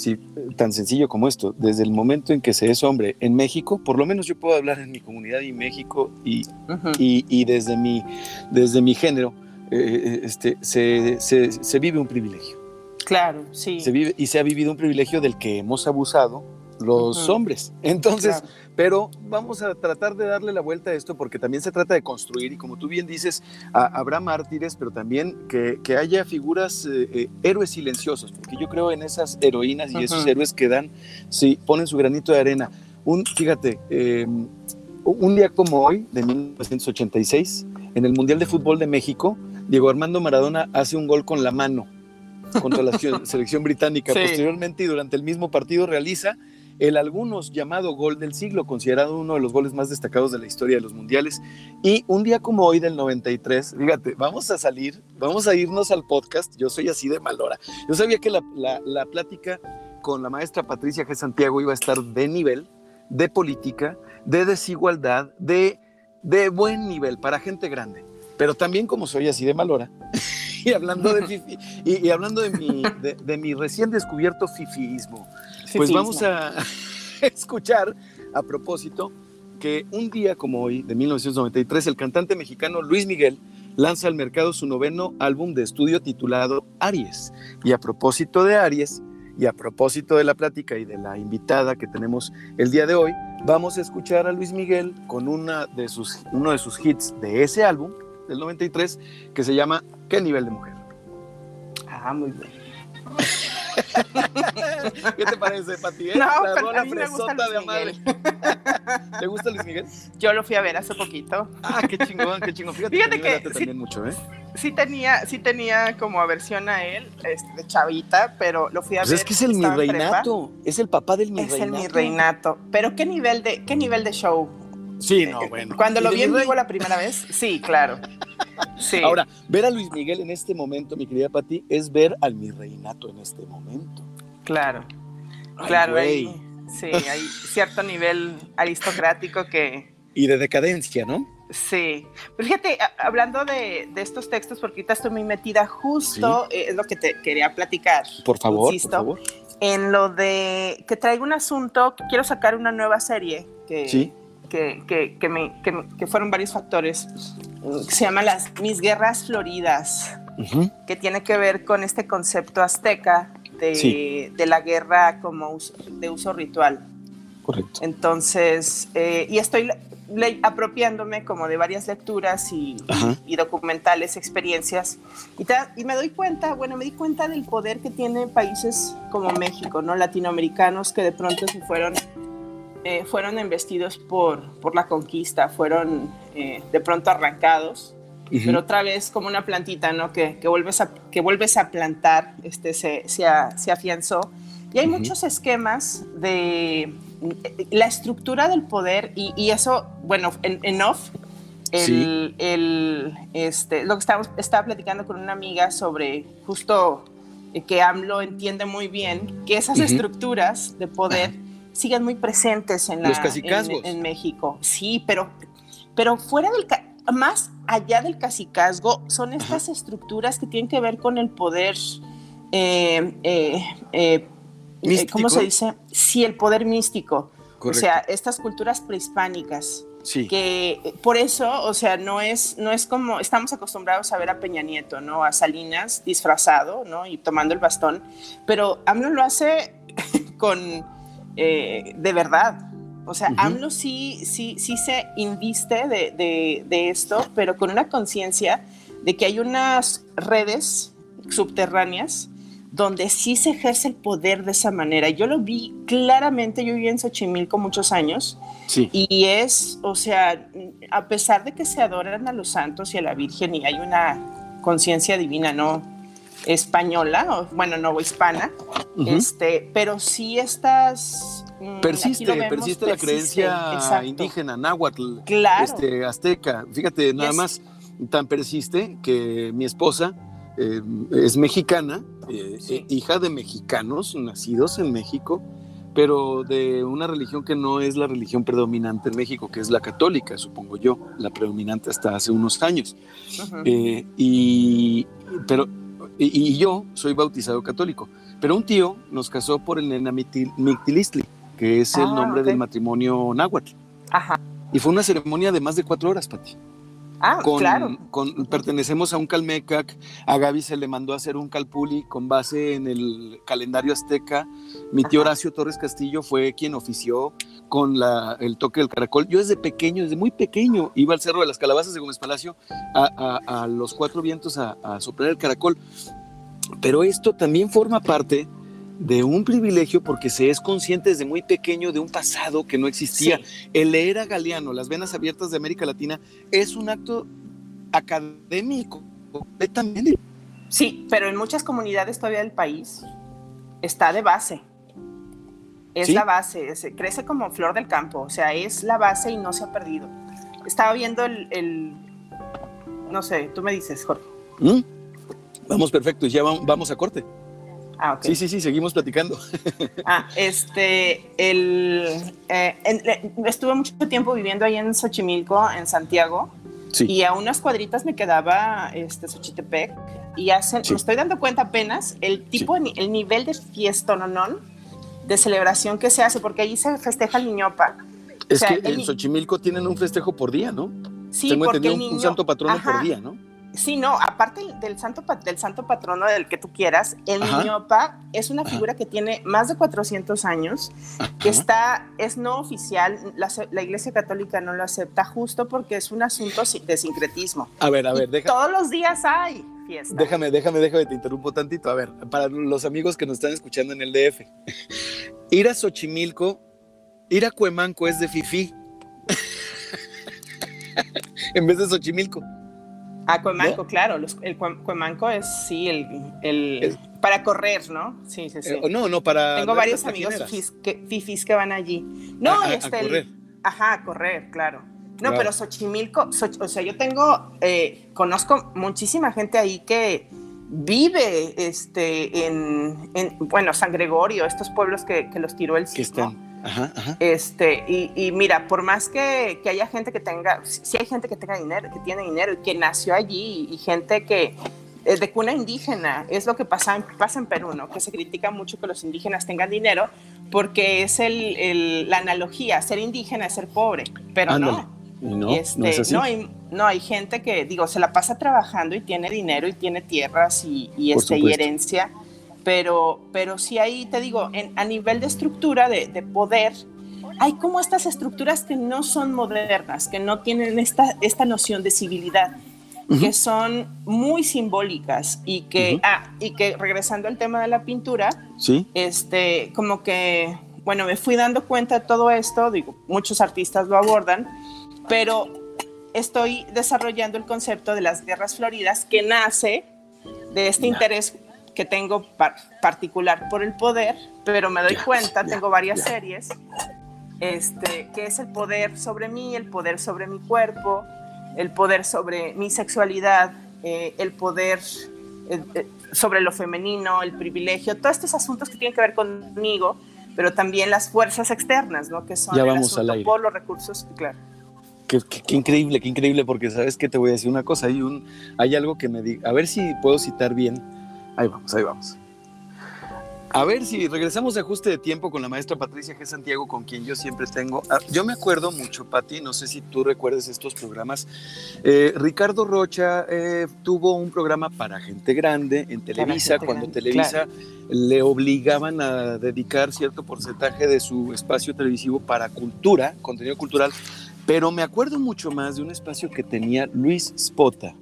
Sí, tan sencillo como esto, desde el momento en que se es hombre en México, por lo menos yo puedo hablar en mi comunidad y México y, uh -huh. y, y, desde, mi, desde mi género, eh, este, se, se, se, vive un privilegio. Claro, sí. Se vive, y se ha vivido un privilegio del que hemos abusado los uh -huh. hombres. Entonces, claro. Pero vamos a tratar de darle la vuelta a esto porque también se trata de construir y como tú bien dices, a, habrá mártires, pero también que, que haya figuras eh, eh, héroes silenciosos, porque yo creo en esas heroínas y -huh. esos héroes que dan, sí, ponen su granito de arena. Un, fíjate, eh, un día como hoy, de 1986, en el Mundial de Fútbol de México, Diego Armando Maradona hace un gol con la mano contra la selección británica. Sí. Posteriormente y durante el mismo partido realiza el algunos llamado gol del siglo, considerado uno de los goles más destacados de la historia de los mundiales. Y un día como hoy del 93, fíjate, vamos a salir, vamos a irnos al podcast, yo soy así de mal hora. Yo sabía que la, la, la plática con la maestra Patricia G. Santiago iba a estar de nivel, de política, de desigualdad, de, de buen nivel para gente grande. Pero también como soy así de mal hora, y hablando de fifi, y, y, hablando de mi, de, de mi recién descubierto fifiismo, pues vamos a escuchar a propósito que un día como hoy, de 1993, el cantante mexicano Luis Miguel lanza al mercado su noveno álbum de estudio titulado Aries. Y a propósito de Aries, y a propósito de la plática y de la invitada que tenemos el día de hoy, vamos a escuchar a Luis Miguel con una de sus, uno de sus hits de ese álbum, del 93, que se llama ¿Qué nivel de mujer? Ah, muy bien. ¿Qué te parece, Pati? Eh? No, la pero a mí me gusta Luis. ¿Te gusta Luis Miguel? Yo lo fui a ver hace poquito. Ah, qué chingón, qué chingón. Fíjate, Fíjate que, que sí, mucho, ¿eh? Sí tenía, sí tenía como aversión a él, este, de chavita, pero lo fui a pues ver. Es que es el mi reinato, es el papá del mi Es reinato. el mi reinato. Pero qué nivel de, qué nivel de show. Sí, no, bueno. Cuando lo vi en vivo la primera vez, sí, claro. Sí. Ahora, ver a Luis Miguel en este momento, mi querida Pati, es ver al mi reinato en este momento. Claro. Ay, claro, hay, sí, hay cierto nivel aristocrático que. Y de decadencia, ¿no? Sí. Pero fíjate, hablando de, de estos textos, porque ahorita estoy muy metida justo, sí. eh, es lo que te quería platicar. Por favor, insisto, por favor. En lo de que traigo un asunto, que quiero sacar una nueva serie que, ¿Sí? Que, que, que, me, que, que fueron varios factores. Se llama las Mis Guerras Floridas, uh -huh. que tiene que ver con este concepto azteca de, sí. de la guerra como uso, de uso ritual. Correcto. Entonces, eh, y estoy apropiándome como de varias lecturas y, y, y documentales, experiencias, y, y, me doy cuenta, bueno, me di cuenta del poder que tienen países como México, ¿no? Latinoamericanos que de pronto se fueron eh, fueron embestidos por, por la conquista, fueron eh, de pronto arrancados, pero otra vez como una plantita, ¿no? Que, que, vuelves, a, que vuelves a plantar, este, se, se, se afianzó. Y hay muchos esquemas de la estructura del poder y, y eso, bueno, en, en off, el, el, este, lo que estaba, estaba platicando con una amiga sobre justo que AMLO entiende muy bien que esas estructuras de poder siguen muy presentes en, la, en, en, México. Sí, pero, pero fuera del más allá del cacicazgo son estas estructuras que tienen que ver con el poder eh, eh, eh, ¿cómo se dice? Sí, el poder místico. O sea, estas culturas prehispánicas. Sí. Que por eso, o sea, no es, no es como, estamos acostumbrados a ver a Peña Nieto, ¿no? A Salinas disfrazado, ¿no? Y tomando el bastón, pero AMLO lo hace con, eh, de verdad. O sea, AMLO sí, sí, sí se inviste de, de, de esto, pero con una conciencia de que hay unas redes subterráneas donde sí se ejerce el poder de esa manera. Yo lo vi claramente, yo viví en Xochimilco muchos años, sí. y es, o sea, a pesar de que se adoran a los santos y a la Virgen y hay una conciencia divina, ¿no? Española, o, bueno, no hispana, uh -huh. este, pero sí estas... Mm, persiste, vemos, persiste la creencia exacto. indígena, náhuatl, claro. este, azteca. Fíjate, nada yes. más tan persiste que mi esposa eh, es mexicana, eh, sí. hija de mexicanos nacidos en México, pero de una religión que no es la religión predominante en México, que es la católica, supongo yo, la predominante hasta hace unos años. Uh -huh. eh, y, pero, y, y, yo soy bautizado católico, pero un tío nos casó por el Nenamictilistli, que es el ah, nombre okay. del matrimonio náhuatl. Ajá. Y fue una ceremonia de más de cuatro horas, Pati. Ah, con, claro. Con, pertenecemos a un Calmecac, a Gaby se le mandó a hacer un Calpuli con base en el calendario azteca. Mi tío Ajá. Horacio Torres Castillo fue quien ofició con la, el toque del caracol. Yo desde pequeño, desde muy pequeño, iba al Cerro de las Calabazas de Gómez Palacio a, a, a los cuatro vientos a, a soplar el caracol. Pero esto también forma parte de un privilegio porque se es consciente desde muy pequeño de un pasado que no existía. Sí. El leer a Galeano, Las Venas Abiertas de América Latina, es un acto académico completamente. Sí, pero en muchas comunidades todavía del país está de base. Es ¿Sí? la base, es, crece como flor del campo, o sea, es la base y no se ha perdido. Estaba viendo el, el no sé, tú me dices, Jorge. ¿Mm? Vamos, perfecto, ya vamos a corte. Ah, okay. Sí, sí, sí, seguimos platicando. Ah, este, el, eh, en, estuve mucho tiempo viviendo ahí en Xochimilco, en Santiago, sí. y a unas cuadritas me quedaba este, Xochitepec, y hacen, sí. me estoy dando cuenta apenas el tipo, sí. el nivel de no, de celebración que se hace, porque allí se festeja el niñopa. Es o sea, que en Xochimilco tienen un festejo por día, ¿no? Sí, Tengo porque entendido niño, un santo patrono ajá, por día, ¿no? Sí, no, aparte del santo, del santo patrono del que tú quieras, el Ajá. niñopa es una figura Ajá. que tiene más de 400 años, que está, es no oficial, la, la, Iglesia Católica no lo acepta justo porque es un asunto de sincretismo. A ver, a ver, déjame. Todos los días hay fiesta. Déjame, déjame, déjame, te interrumpo tantito. A ver, para los amigos que nos están escuchando en el DF, ir a Xochimilco, ir a Cuemanco es de Fifi. en vez de Xochimilco. Ah, Cuemanco, ¿no? claro. Los, el Cuemanco es, sí, el, el es, para correr, ¿no? Sí, sí, sí. Eh, no, no, para... Tengo varios amigos fifis que, fifis que, van allí. No, a, este... A correr. El, ajá, a correr, claro. No, claro. pero Xochimilco, Xoch, o sea, yo tengo, eh, conozco muchísima gente ahí que vive este, en, en, bueno, San Gregorio, estos pueblos que, que los tiró el sismo. Ajá, ajá. Este, y, y, mira, por más que, que, haya gente que tenga, si hay gente que tenga dinero, que tiene dinero y que nació allí, y gente que es de cuna indígena, es lo que pasa, pasa en Perú, ¿no? Que se critica mucho que los indígenas tengan dinero porque es el, el, la analogía, ser indígena es ser pobre, pero Ándale. no. No, este, no, es así. no, hay, no, hay gente que, digo, se la pasa trabajando y tiene dinero y tiene tierras y, y, este, y herencia pero, pero sí ahí te digo, en, a nivel de estructura, de, de, poder, hay como estas estructuras que no son modernas, que no tienen esta, esta noción de civilidad, uh -huh. que son muy simbólicas y que, uh -huh. ah, y que regresando al tema de la pintura, ¿Sí? este, como que bueno, me fui dando cuenta de todo esto, digo, muchos artistas lo abordan, pero estoy desarrollando el concepto de las guerras floridas que nace de este interés que tengo particular por el poder, pero me doy cuenta, tengo varias series, este, que es el poder sobre mí, el poder sobre mi cuerpo, el poder sobre mi sexualidad, eh, el poder eh, eh, sobre lo femenino, el privilegio, todos estos asuntos que tienen que ver conmigo, pero también las fuerzas externas, ¿no? Que son ya vamos al aire. por los recursos, claro. Qué, increíble, qué increíble, porque sabes que te voy a decir una cosa, hay, un, hay algo que me diga, a ver si puedo citar bien, ahí vamos, ahí vamos. A ver si regresamos de ajuste de tiempo con la maestra Patricia G. Santiago, con quien yo siempre tengo. Ah, yo me acuerdo mucho, Pati, no sé si tú recuerdes estos programas. Eh, Ricardo Rocha eh, tuvo un programa para gente grande en Televisa, cuando Televisa le obligaban a dedicar cierto porcentaje de su espacio televisivo para cultura, contenido cultural. Pero me acuerdo mucho más de un espacio que tenía Luis Spota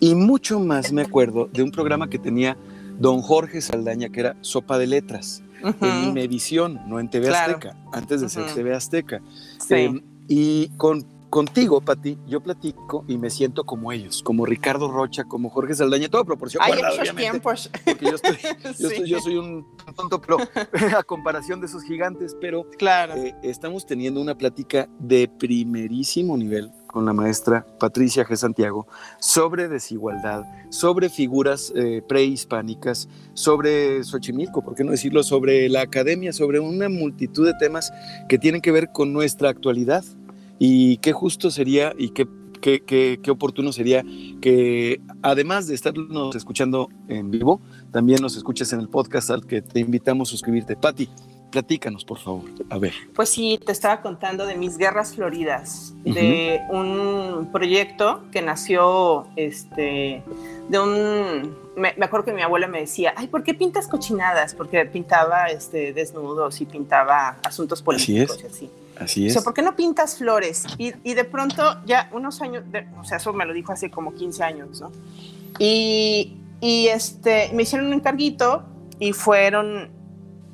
y mucho más me acuerdo de un programa que tenía don Jorge Saldaña, que era Sopa de Letras, en Imevisión, no en TV Azteca, antes de ser TV Azteca. Em, y con, contigo, Pati, yo platico y me siento como ellos, como Ricardo Rocha, como Jorge Saldaña, toda proporción Hay esos tiempos. Porque yo, estoy, yo, soy un tonto, pero a comparación de esos gigantes, pero claro. Eh, estamos teniendo una plática de primerísimo nivel con la maestra Patricia G. Santiago sobre desigualdad, sobre figuras eh, prehispánicas, sobre Xochimilco, ¿por qué no decirlo? Sobre la academia, sobre una multitud de temas que tienen que ver con nuestra actualidad. Y qué justo sería y qué, qué, qué, qué oportuno sería que además de estarnos escuchando en vivo, también nos escuches en el podcast al que te invitamos a suscribirte. Pati, Platícanos, por favor. A ver. Pues sí, te estaba contando de mis guerras floridas, de un proyecto que nació, este, de un, me, acuerdo que mi abuela me decía, ay, ¿por qué pintas cochinadas? Porque pintaba, este, desnudos y pintaba asuntos políticos así es. así. Así es. O sea, ¿por qué no pintas flores? Y, y de pronto, ya unos años, o sea, eso me lo dijo hace como 15 años, ¿no? Y, y este, me hicieron un encarguito y fueron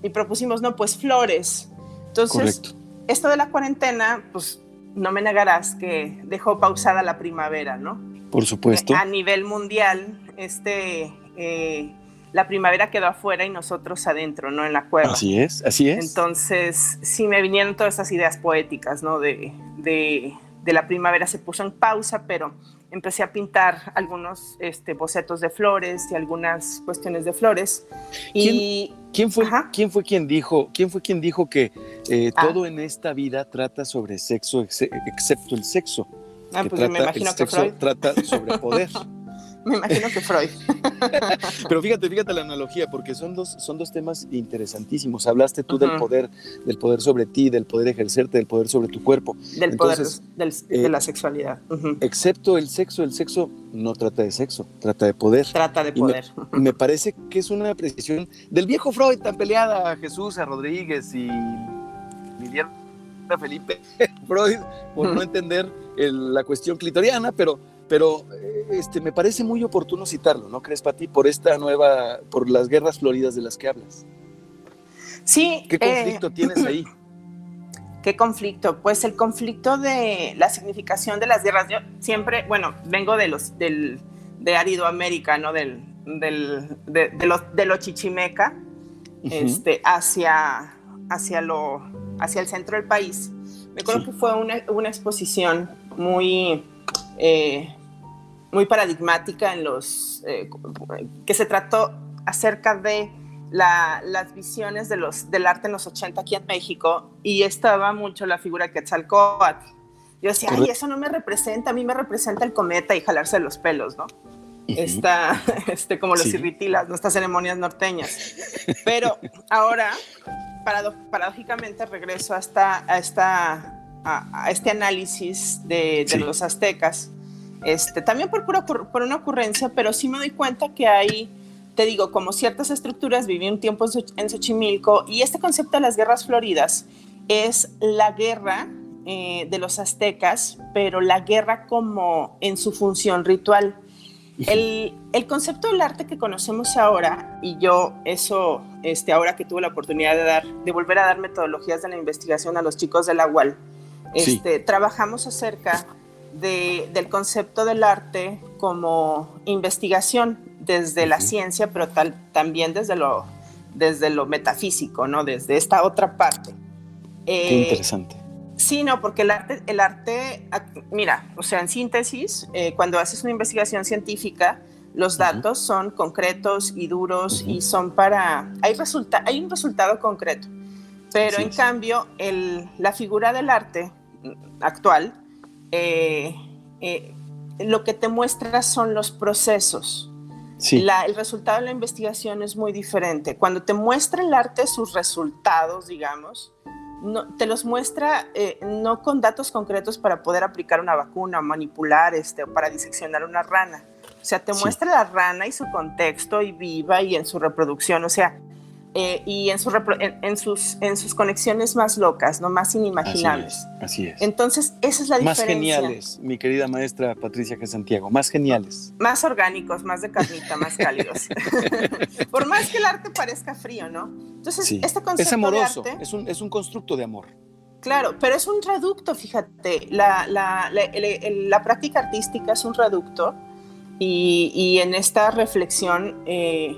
y propusimos, no, pues flores. Entonces, esto de la cuarentena, pues no me negarás que dejó pausada la primavera, ¿no? Por supuesto. A nivel mundial, este, eh, la primavera quedó afuera y nosotros adentro, ¿no? En la cueva. Así es, así es. Entonces, sí me vinieron todas esas ideas poéticas, ¿no? De, de, de la primavera se puso en pausa, pero empecé a pintar algunos este, bocetos de flores y algunas cuestiones de flores. Y, ¿Quién, fue, ¿quién fue quien dijo, quién fue quien dijo que eh, ah. todo en esta vida trata sobre sexo excepto el sexo? Ah, pues me imagino que Freud. trata sobre poder. Me imagino que Freud. Pero fíjate, fíjate la analogía, porque son dos, son dos temas interesantísimos. Hablaste tú del poder, del poder sobre ti, del poder ejercerte, del poder sobre tu cuerpo. Del poder de eh, la sexualidad. Excepto el sexo, el sexo no trata de sexo, trata de poder. Trata de poder. Me, parece que es una apreciación del viejo Freud tan peleada a Jesús, a Rodríguez y a Felipe Freud por no entender la cuestión clitoriana, pero pero eh, este, me parece muy oportuno citarlo, ¿no crees, Pati? Por esta nueva, por las guerras floridas de las que hablas. Sí. ¿Qué conflicto eh, tienes ahí? ¿Qué conflicto? Pues el conflicto de la significación de las guerras. Yo siempre, bueno, vengo de los, del, de Aridoamérica, ¿no? Del, del, de, de, lo, de lo chichimeca, este, hacia, hacia, lo, hacia el centro del país. Me acuerdo que fue una, una exposición muy, eh, muy paradigmática en los eh, que se trató acerca de las visiones de los, del arte en los 80 aquí en México y estaba mucho la figura de Quetzalcóatl. Yo decía, ay, eso no me representa, a mí me representa el cometa y jalarse los pelos, ¿no? Está, este, como los irritilas, nuestras ceremonias norteñas. Pero ahora, paradójicamente, regreso hasta, a, esta, a, este análisis de, de los aztecas este, también por, por, una ocurrencia, pero sí me doy cuenta que hay, te digo, como ciertas estructuras, viví un tiempo en Xochimilco y este concepto de las guerras floridas es la guerra eh, de los aztecas, pero la guerra como en su función ritual. El, el, concepto del arte que conocemos ahora, y yo eso, este, ahora que tuve la oportunidad de, dar, de volver a dar metodologías de la investigación a los chicos de la UAL, este, trabajamos acerca de, del concepto del arte como investigación desde la ciencia, pero tal, también desde lo, desde lo metafísico, ¿no? Desde esta otra parte. Qué eh, interesante. Sí, no, porque el arte, el arte mira, o sea, en síntesis, eh, cuando haces una investigación científica, los datos son concretos y duros y son para, hay, resulta, hay un resultado concreto, pero en cambio el, la figura del arte actual, eh, eh, lo que te muestra son los procesos. Sí. el resultado de la investigación es muy diferente. Cuando te muestra el arte sus resultados, digamos, no, te los muestra eh, no con datos concretos para poder aplicar una vacuna, manipular este, o para diseccionar una rana. O sea, te muestra la rana y su contexto y viva y en su reproducción. O sea, eh, y en, su en, sus, en sus conexiones más locas, ¿no? más inimaginables. Así es. Entonces, esa es la más diferencia. Más geniales, mi querida maestra Patricia G. Santiago, más geniales. Más orgánicos, más de carnita, más cálidos. Por más que el arte parezca frío, ¿no? Entonces, este concepto es amoroso, de arte, es, un, es un constructo de amor. Claro, pero es un reducto, fíjate. La, la, la, la práctica artística es un reducto y, y en esta reflexión... Eh,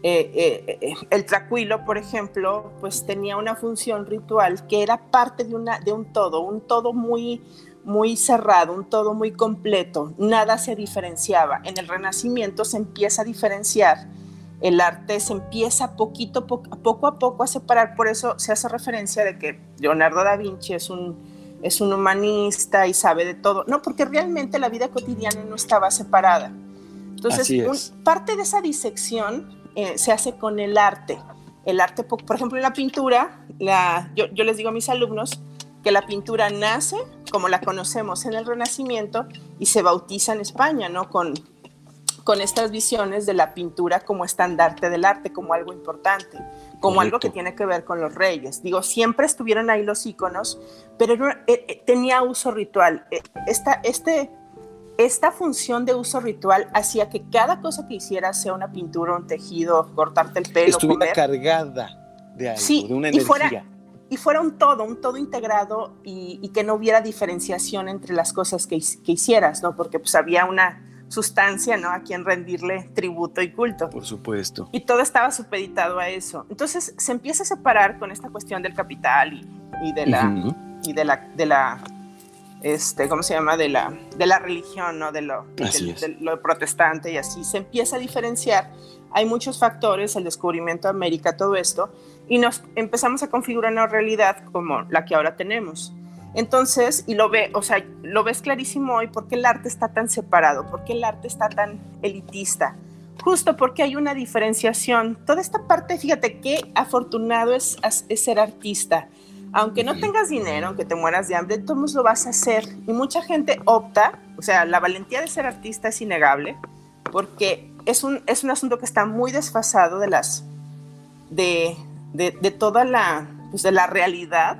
eh, eh, eh, el tracuilo, por ejemplo, pues tenía una función ritual que era parte de, una, de un todo, un todo muy, muy cerrado, un todo muy completo, nada se diferenciaba. En el Renacimiento se empieza a diferenciar, el arte se empieza poquito, poco a poco a separar, por eso se hace referencia de que Leonardo da Vinci es un, es un humanista y sabe de todo, no, porque realmente la vida cotidiana no estaba separada. Entonces, parte de esa disección eh, se hace con el arte. El arte, por ejemplo, en la pintura, la, yo, les digo a mis alumnos que la pintura nace como la conocemos en el Renacimiento y se bautiza en España, ¿no? Con, con estas visiones de la pintura como estandarte del arte, como algo importante, como algo que tiene que ver con los reyes. Digo, siempre estuvieron ahí los iconos, pero eh, eh, tenía uso ritual. Esta, este esta función de uso ritual hacía que cada cosa que hicieras, sea una pintura, un tejido, cortarte el pelo, estuviera cargada de algo, de una energía. Y fuera, y fuera un todo, un todo integrado y, que no hubiera diferenciación entre las cosas que, que, hicieras, ¿no? Porque pues había una sustancia, ¿no? A quien rendirle tributo y culto. Por supuesto. Y todo estaba supeditado a eso. Entonces se empieza a separar con esta cuestión del capital y, de la... Y de la, de la este, ¿cómo se llama? De la, de la religión, ¿no? De lo, de, lo protestante y así. Se empieza a diferenciar. Hay muchos factores, el descubrimiento de América, todo esto, y nos empezamos a configurar una realidad como la que ahora tenemos. Entonces, y lo ve, o sea, lo ves clarísimo hoy porque el arte está tan separado, porque el arte está tan elitista, justo porque hay una diferenciación. Toda esta parte, fíjate qué afortunado es, es ser artista aunque no tengas dinero, aunque te mueras de hambre, todos lo vas a hacer. Y mucha gente opta, o sea, la valentía de ser artista es innegable, porque es un, es un asunto que está muy desfasado de las, de, de, toda la, pues de la realidad.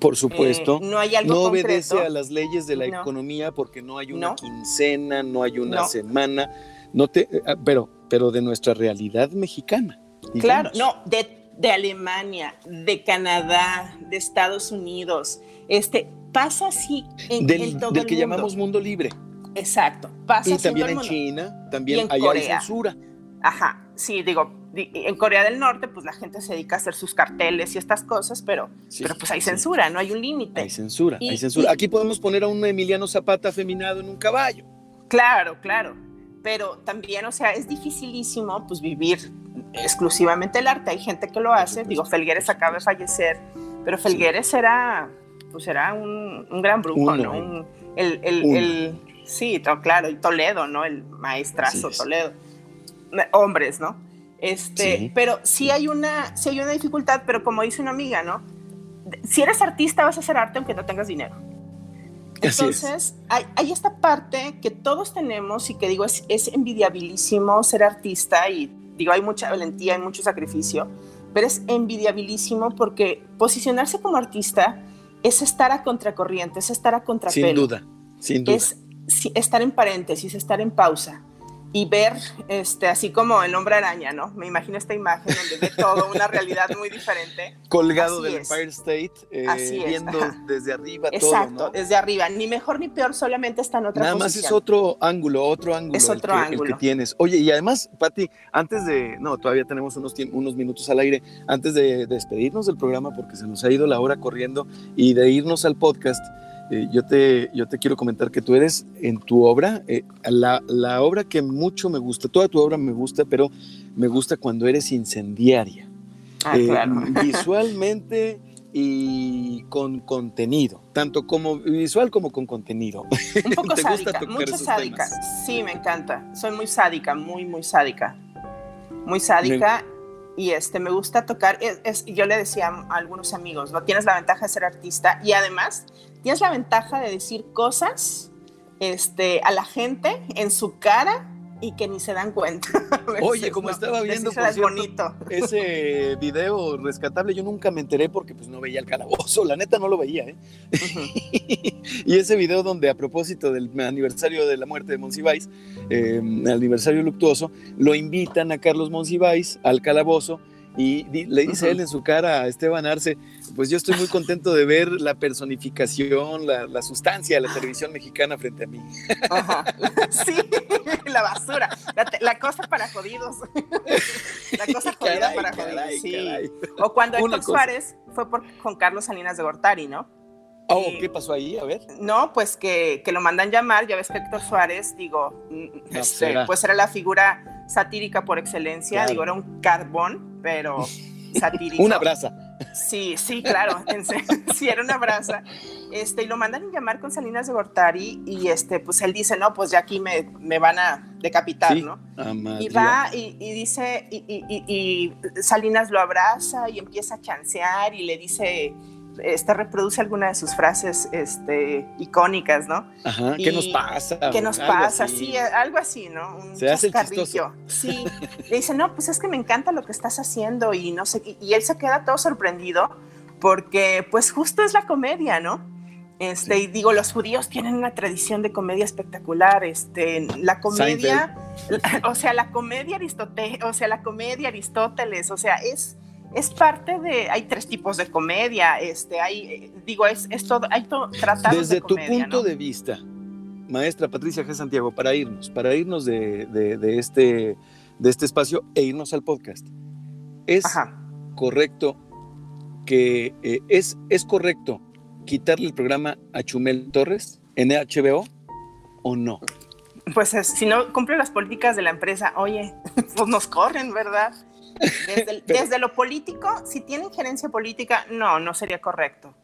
Por supuesto. Eh, no hay algo No obedece a las leyes de la economía porque no hay una quincena, no hay una semana, no te, eh, pero, pero de nuestra realidad mexicana. Claro, no, de de Alemania, de Canadá, de Estados Unidos. Este, pasa así en, del, todo del que llamamos mundo libre. Exacto, pasa Y también en, China, también hay censura. Ajá, sí, digo, en Corea del Norte, pues la gente se dedica a hacer sus carteles y estas cosas, pero, pero pues hay censura, no hay un límite. Hay censura, hay censura. Aquí podemos poner a un Emiliano Zapata afeminado en un caballo. Claro, claro, pero también, o sea, es dificilísimo pues vivir exclusivamente el arte. Hay gente que lo hace. Digo, Felgueres acaba de fallecer, pero Felgueres era, pues era un, gran brujo, ¿no? el, el, sí, claro, y Toledo, ¿no? El maestrazo Toledo. Hombres, ¿no? Este, pero sí hay una, sí hay una dificultad, pero como dice una amiga, ¿no? Si eres artista vas a hacer arte aunque no tengas dinero. Entonces, hay, hay, esta parte que todos tenemos y que digo, es, es envidiabilísimo ser artista y digo, hay mucha valentía, hay mucho sacrificio, pero es envidiabilísimo porque posicionarse como artista es estar a contracorriente, es estar a contrapelo. Sin duda, sin duda. Es estar en paréntesis, estar en pausa. Y ver, este, así como el hombre araña, ¿no? Me imagino esta imagen donde ve todo una realidad muy diferente. Colgado del Empire State, eh, viendo desde arriba Exacto, todo, desde arriba, ni mejor ni peor, solamente está en otra Nada más es otro ángulo, otro ángulo. Es otro que, ángulo. que tienes. Oye, y además, Pati, antes de, no, todavía tenemos unos, unos minutos al aire, antes de despedirnos del programa, porque se nos ha ido la hora corriendo, y de irnos al podcast, eh, yo, te, yo te quiero comentar que tú eres en tu obra, eh, la, la, obra que mucho me gusta, toda tu obra me gusta, pero me gusta cuando eres incendiaria. Ah, Eh, claro. Visualmente y con contenido, tanto como visual como con contenido. Un poco ¿Te gusta sádica, tocar mucho sádica. temas? Sí, me encanta. Soy muy sádica, muy, muy sádica. Muy sádica. Y este, me gusta tocar. Es, es- yo le decía a algunos amigos, ¿no? Tienes la ventaja de ser artista y además tienes la ventaja de decir cosas este, a la gente en su cara y que ni se dan cuenta. Oye, como estaba viendo, por decírselas cierto, bonito. Ese video rescatable yo nunca me enteré porque pues no veía el calabozo, la neta no lo veía, ¿eh? y ese video donde a propósito del aniversario de la muerte de Monsiváis, eh, el aniversario luctuoso, lo invitan a Carlos Monsiváis al calabozo y di- le dice él en su cara a Esteban Arce, pues yo estoy muy contento de ver la personificación, la, la sustancia de la televisión mexicana frente a mí. Ajá. Sí, la basura, la, cosa para jodidos. La cosa jodida Caray, para caray, jodidos. Sí. caray. O cuando Una Héctor cosa. Suárez fue por, con Carlos Salinas de Gortari, ¿no? Oh, ¿qué pasó ahí? A ver. No, pues que, que lo mandan llamar, ya ves que Héctor Suárez, digo, mm, pues este, era. pues era la figura satírica por excelencia, Claro. digo, era un carbón, pero satírico. Una brasa. Sí, sí, claro, sí, era una brasa. Este, y lo mandan a llamar con Salinas de Gortari y este, pues él dice, no, pues ya aquí me, me van a decapitar, Sí. ¿no? Ah, Y va y, y dice, y, y- y- y Salinas lo abraza y empieza a chancear y le dice, este, reproduce alguna de sus frases este, icónicas, ¿no? Ajá, y- ¿qué nos pasa? ¿Qué nos Algo pasa? así. Sí, algo así, ¿no? Un Se hace el chascarrillo. Sí, le dice, no, pues es que me encanta lo que estás haciendo y no sé, y, y él se queda todo sorprendido porque pues justo es la comedia, ¿no? Este, y digo, los judíos tienen una tradición de comedia espectacular, este, la comedia, o sea, la comedia Aristóteles, o sea, la comedia Aristóteles, o sea, es, es parte de, hay tres tipos de comedia, este, hay, eh, digo, es, es todo, hay todo, tratados Desde de tu punto ¿no? de vista, maestra Patricia G. Santiago, para irnos, para irnos de, de- de este, de este espacio e irnos al podcast, ¿es Ajá. correcto que eh, es, es correcto quitarle el programa a Chumel Torres en HBO o no? Pues es- si no cumple las políticas de la empresa, oye, pues nos corren, ¿verdad? Desde, lo político, si tiene injerencia política, no, no sería correcto.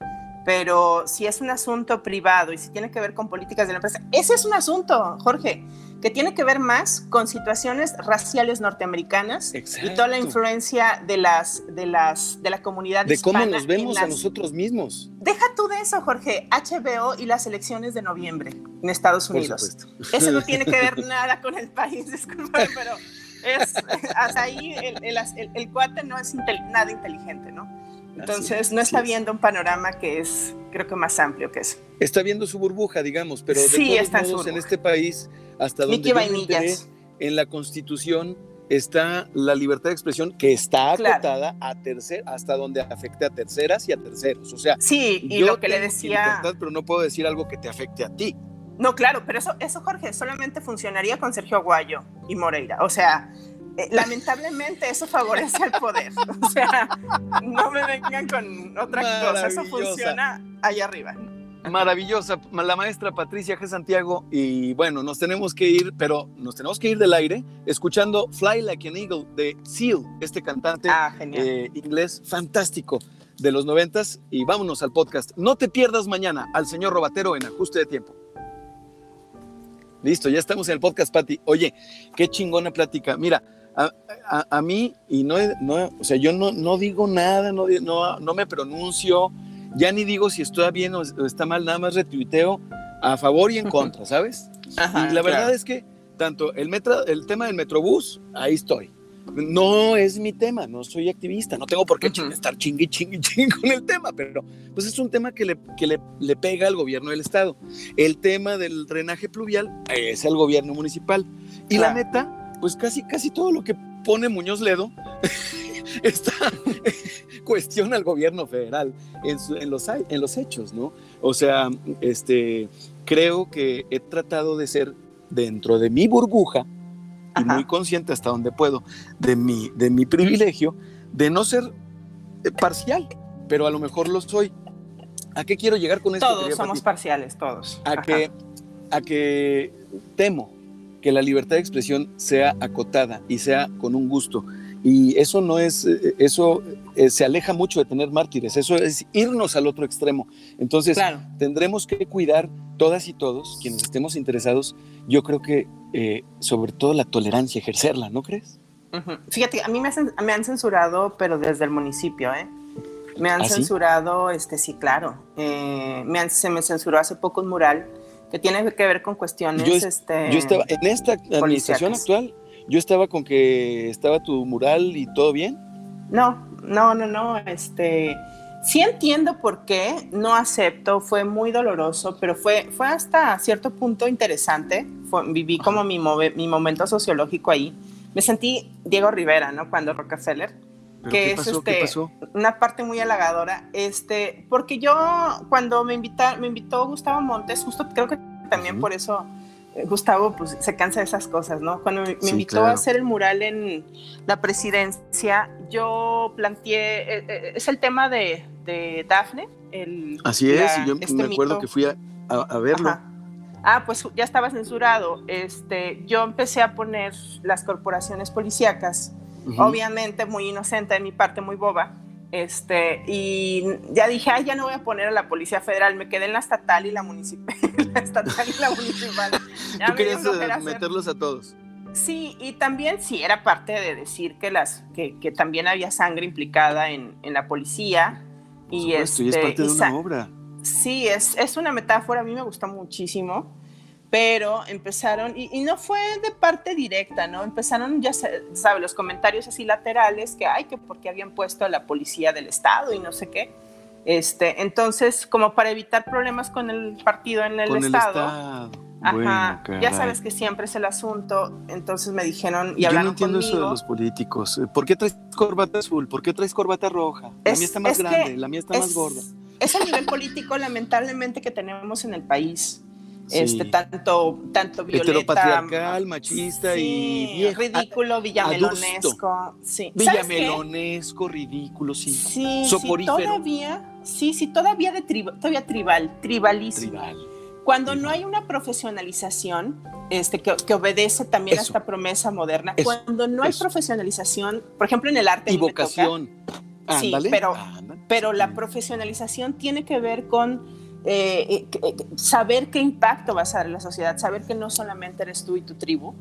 Pero si es un asunto privado y si tiene que ver con políticas de la empresa, ese es un asunto, Jorge, que tiene que ver más con situaciones raciales norteamericanas y toda la Exacto. influencia de las de las de la comunidad De cómo nos vemos a nosotros mismos. Deja tú de eso, Jorge. HBO y las elecciones de noviembre en Estados Por Unidos. supuesto. Eso no tiene que ver nada con el país, disculpa, pero es hasta ahí el, el- el- el cuate no es nada inteligente, ¿no? Entonces es, no está viendo un panorama que es, creo que más amplio que eso. Está viendo su burbuja, digamos, pero de Sí, todos está en modos este país, hasta donde yo enteré, en la Constitución está la libertad de expresión que está Claro. acotada a tercer, hasta donde afecte a terceras y a terceros. O sea, Sí, y yo lo que le decía. libertad, pero no puedo decir algo que te afecte a ti. No, claro, pero eso, eso, Jorge, solamente funcionaría con Sergio Aguayo y Moreira. O sea, eh, lamentablemente eso favorece al poder. O sea, no me vengan con otra cosa. Eso funciona allá arriba. Maravillosa, la maestra Patricia G. Santiago. Y bueno, nos tenemos que ir, pero nos tenemos que ir del aire escuchando Fly Like an Eagle de Seal, este cantante Ah, eh, inglés fantástico de los noventas. Y vámonos al podcast. No te pierdas mañana al señor Robatero en ajuste de tiempo. Listo, ya estamos en el podcast, Pati. Oye, qué chingona plática. Mira, a, a- a mí, y no, no, o sea, yo no, no digo nada, no, no, no me pronuncio, ya ni digo si está bien o, está mal, nada más retuiteo a favor y en contra, ¿sabes? Ajá, y la verdad es que tanto el, metro, el tema del Metrobús, ahí estoy. No es mi tema, no soy activista, no tengo por qué estar chingue, chingue, chingue con el tema, pero pues es un tema que le, que le, le pega al gobierno del estado. El tema del drenaje pluvial es el gobierno municipal. Y la neta, pues casi, casi todo lo que pone Muñoz Ledo está, cuestiona al gobierno federal en, los, en los hechos, ¿no? O sea, este, creo que he tratado de ser dentro de mi burbuja y muy consciente hasta donde puedo de mi, de mi privilegio de no ser eh, parcial, pero a lo mejor lo soy. ¿A qué quiero llegar con esto? Todos somos parciales, todos. A que, a que temo que la libertad de expresión sea acotada y sea con un gusto. Y eso no es, eh, eso eh, se aleja mucho de tener mártires, eso es irnos al otro extremo. Entonces, tendremos que cuidar todas y todos, quienes estemos interesados, yo creo que eh, sobre todo la tolerancia, ejercerla, ¿no crees? Fíjate, a mí me, han censurado, pero desde el municipio, ¿eh? Me han ¿Ah, censurado, este, sí, claro. me se me censuró hace poco un mural que tiene que ver con cuestiones. Yo, este, yo estaba en esta administración actual yo estaba con que estaba tu mural y todo bien. No, no, no, no, este, sí entiendo por qué, no acepto, fue muy doloroso, pero fue, fue hasta cierto punto interesante, viví como mi, mi momento sociológico ahí. Me sentí Diego Rivera, ¿no? Cuando Rockefeller, que es este, una parte muy halagadora, este, porque yo cuando me, invita, me invitó Gustavo Montes, justo creo que también por eso Gustavo pues se cansa de esas cosas, ¿no? Cuando me, invitó a hacer el mural en la presidencia, yo planteé, eh, eh, es el tema de, de Dafne. El, Así es, yo este me acuerdo que fui a, a, verlo. Ah, pues ya estaba censurado. Este, yo empecé a poner las corporaciones policíacas, obviamente muy inocente de mi parte, muy boba, este, y ya dije, ay, ya no voy a poner a la Policía Federal, me quedé en la estatal y la municipal. La estatal y la municipal. ¿Tú querías eh, meterlos a todos? Sí, y también sí, era parte de decir que, las, que, que también había sangre implicada en, en la policía. y, este, es parte de una obra. Sí, es, es una metáfora, a mí me gustó muchísimo pero empezaron, y, no fue de parte directa, ¿no? Empezaron, ya sabe, los comentarios así laterales, que hay que porque habían puesto a la policía del Estado y no sé qué. Este, entonces, como para evitar problemas con el partido en el Estado. ajá, ya sabes que siempre es el asunto, entonces me dijeron y hablaron Yo no entiendo eso de los políticos. ¿Por qué traes corbata azul? ¿Por qué traes corbata roja? la mía está más grande, la mía está más gorda. Es el nivel político, lamentablemente, que tenemos en el país. Este, tanto, tanto violeta. Heteropatriarcal, machista y ridículo, villamelonesco. Sí. Villamelonesco, ridículo, sí. Sí, todavía, sí, sí, todavía de todavía tribal, tribalísimo. Cuando no hay una profesionalización este, que, obedece también a esta promesa moderna, cuando no hay profesionalización, por ejemplo, en el arte. Y vocación. sí, pero, pero la profesionalización tiene que ver con eh, eh, eh, saber qué impacto vas a dar en la sociedad, saber que no solamente eres tú y tu tribu,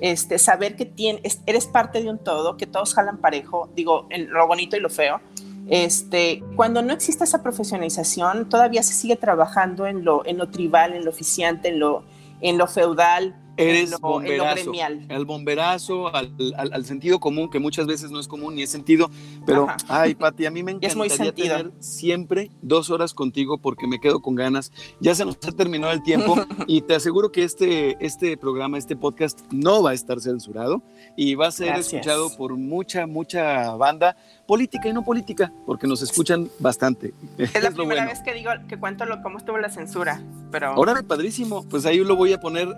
este, saber que tienes, eres parte de un todo, que todos jalan parejo, digo, en lo bonito y lo feo. Este, cuando no existe esa profesionalización, todavía se sigue trabajando en lo, en lo tribal, en lo oficiante, en lo, en lo feudal, Eres bomberazo, el bomberazo, al, sentido común, que muchas veces no es común ni es sentido, pero, ay, Pati, a mí me encantaría tener siempre dos horas contigo porque me quedo con ganas. Ya se nos ha terminado el tiempo y te aseguro que este, este programa, este podcast, no va a estar censurado y va a ser escuchado por mucha, mucha banda política y no política, porque nos escuchan bastante. Es la primera vez que digo que cuento lo, cómo estuvo la censura, pero... Ahora padrísimo, pues ahí lo voy a poner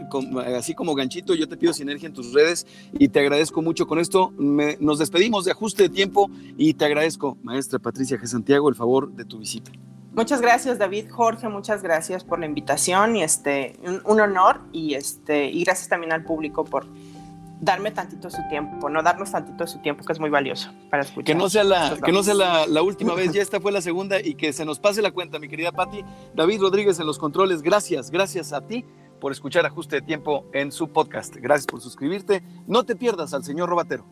así como ganchito, yo te pido sinergia en tus redes y te agradezco mucho con esto. nos despedimos de ajuste de tiempo y te agradezco, maestra Patricia G. Santiago, el favor de tu visita. Muchas gracias, David, Jorge, muchas gracias por la invitación y este, un, un honor y, este, y gracias también al público por darme tantito su tiempo, no darnos tantito su tiempo, que es muy valioso para escuchar. Que no sea la, que no sea la, última vez, ya esta fue la segunda y que se nos pase la cuenta, mi querida Patti. David Rodríguez en los controles, gracias, gracias a ti por escuchar Ajuste de Tiempo en su podcast. Gracias por suscribirte. No te pierdas al señor Robatero.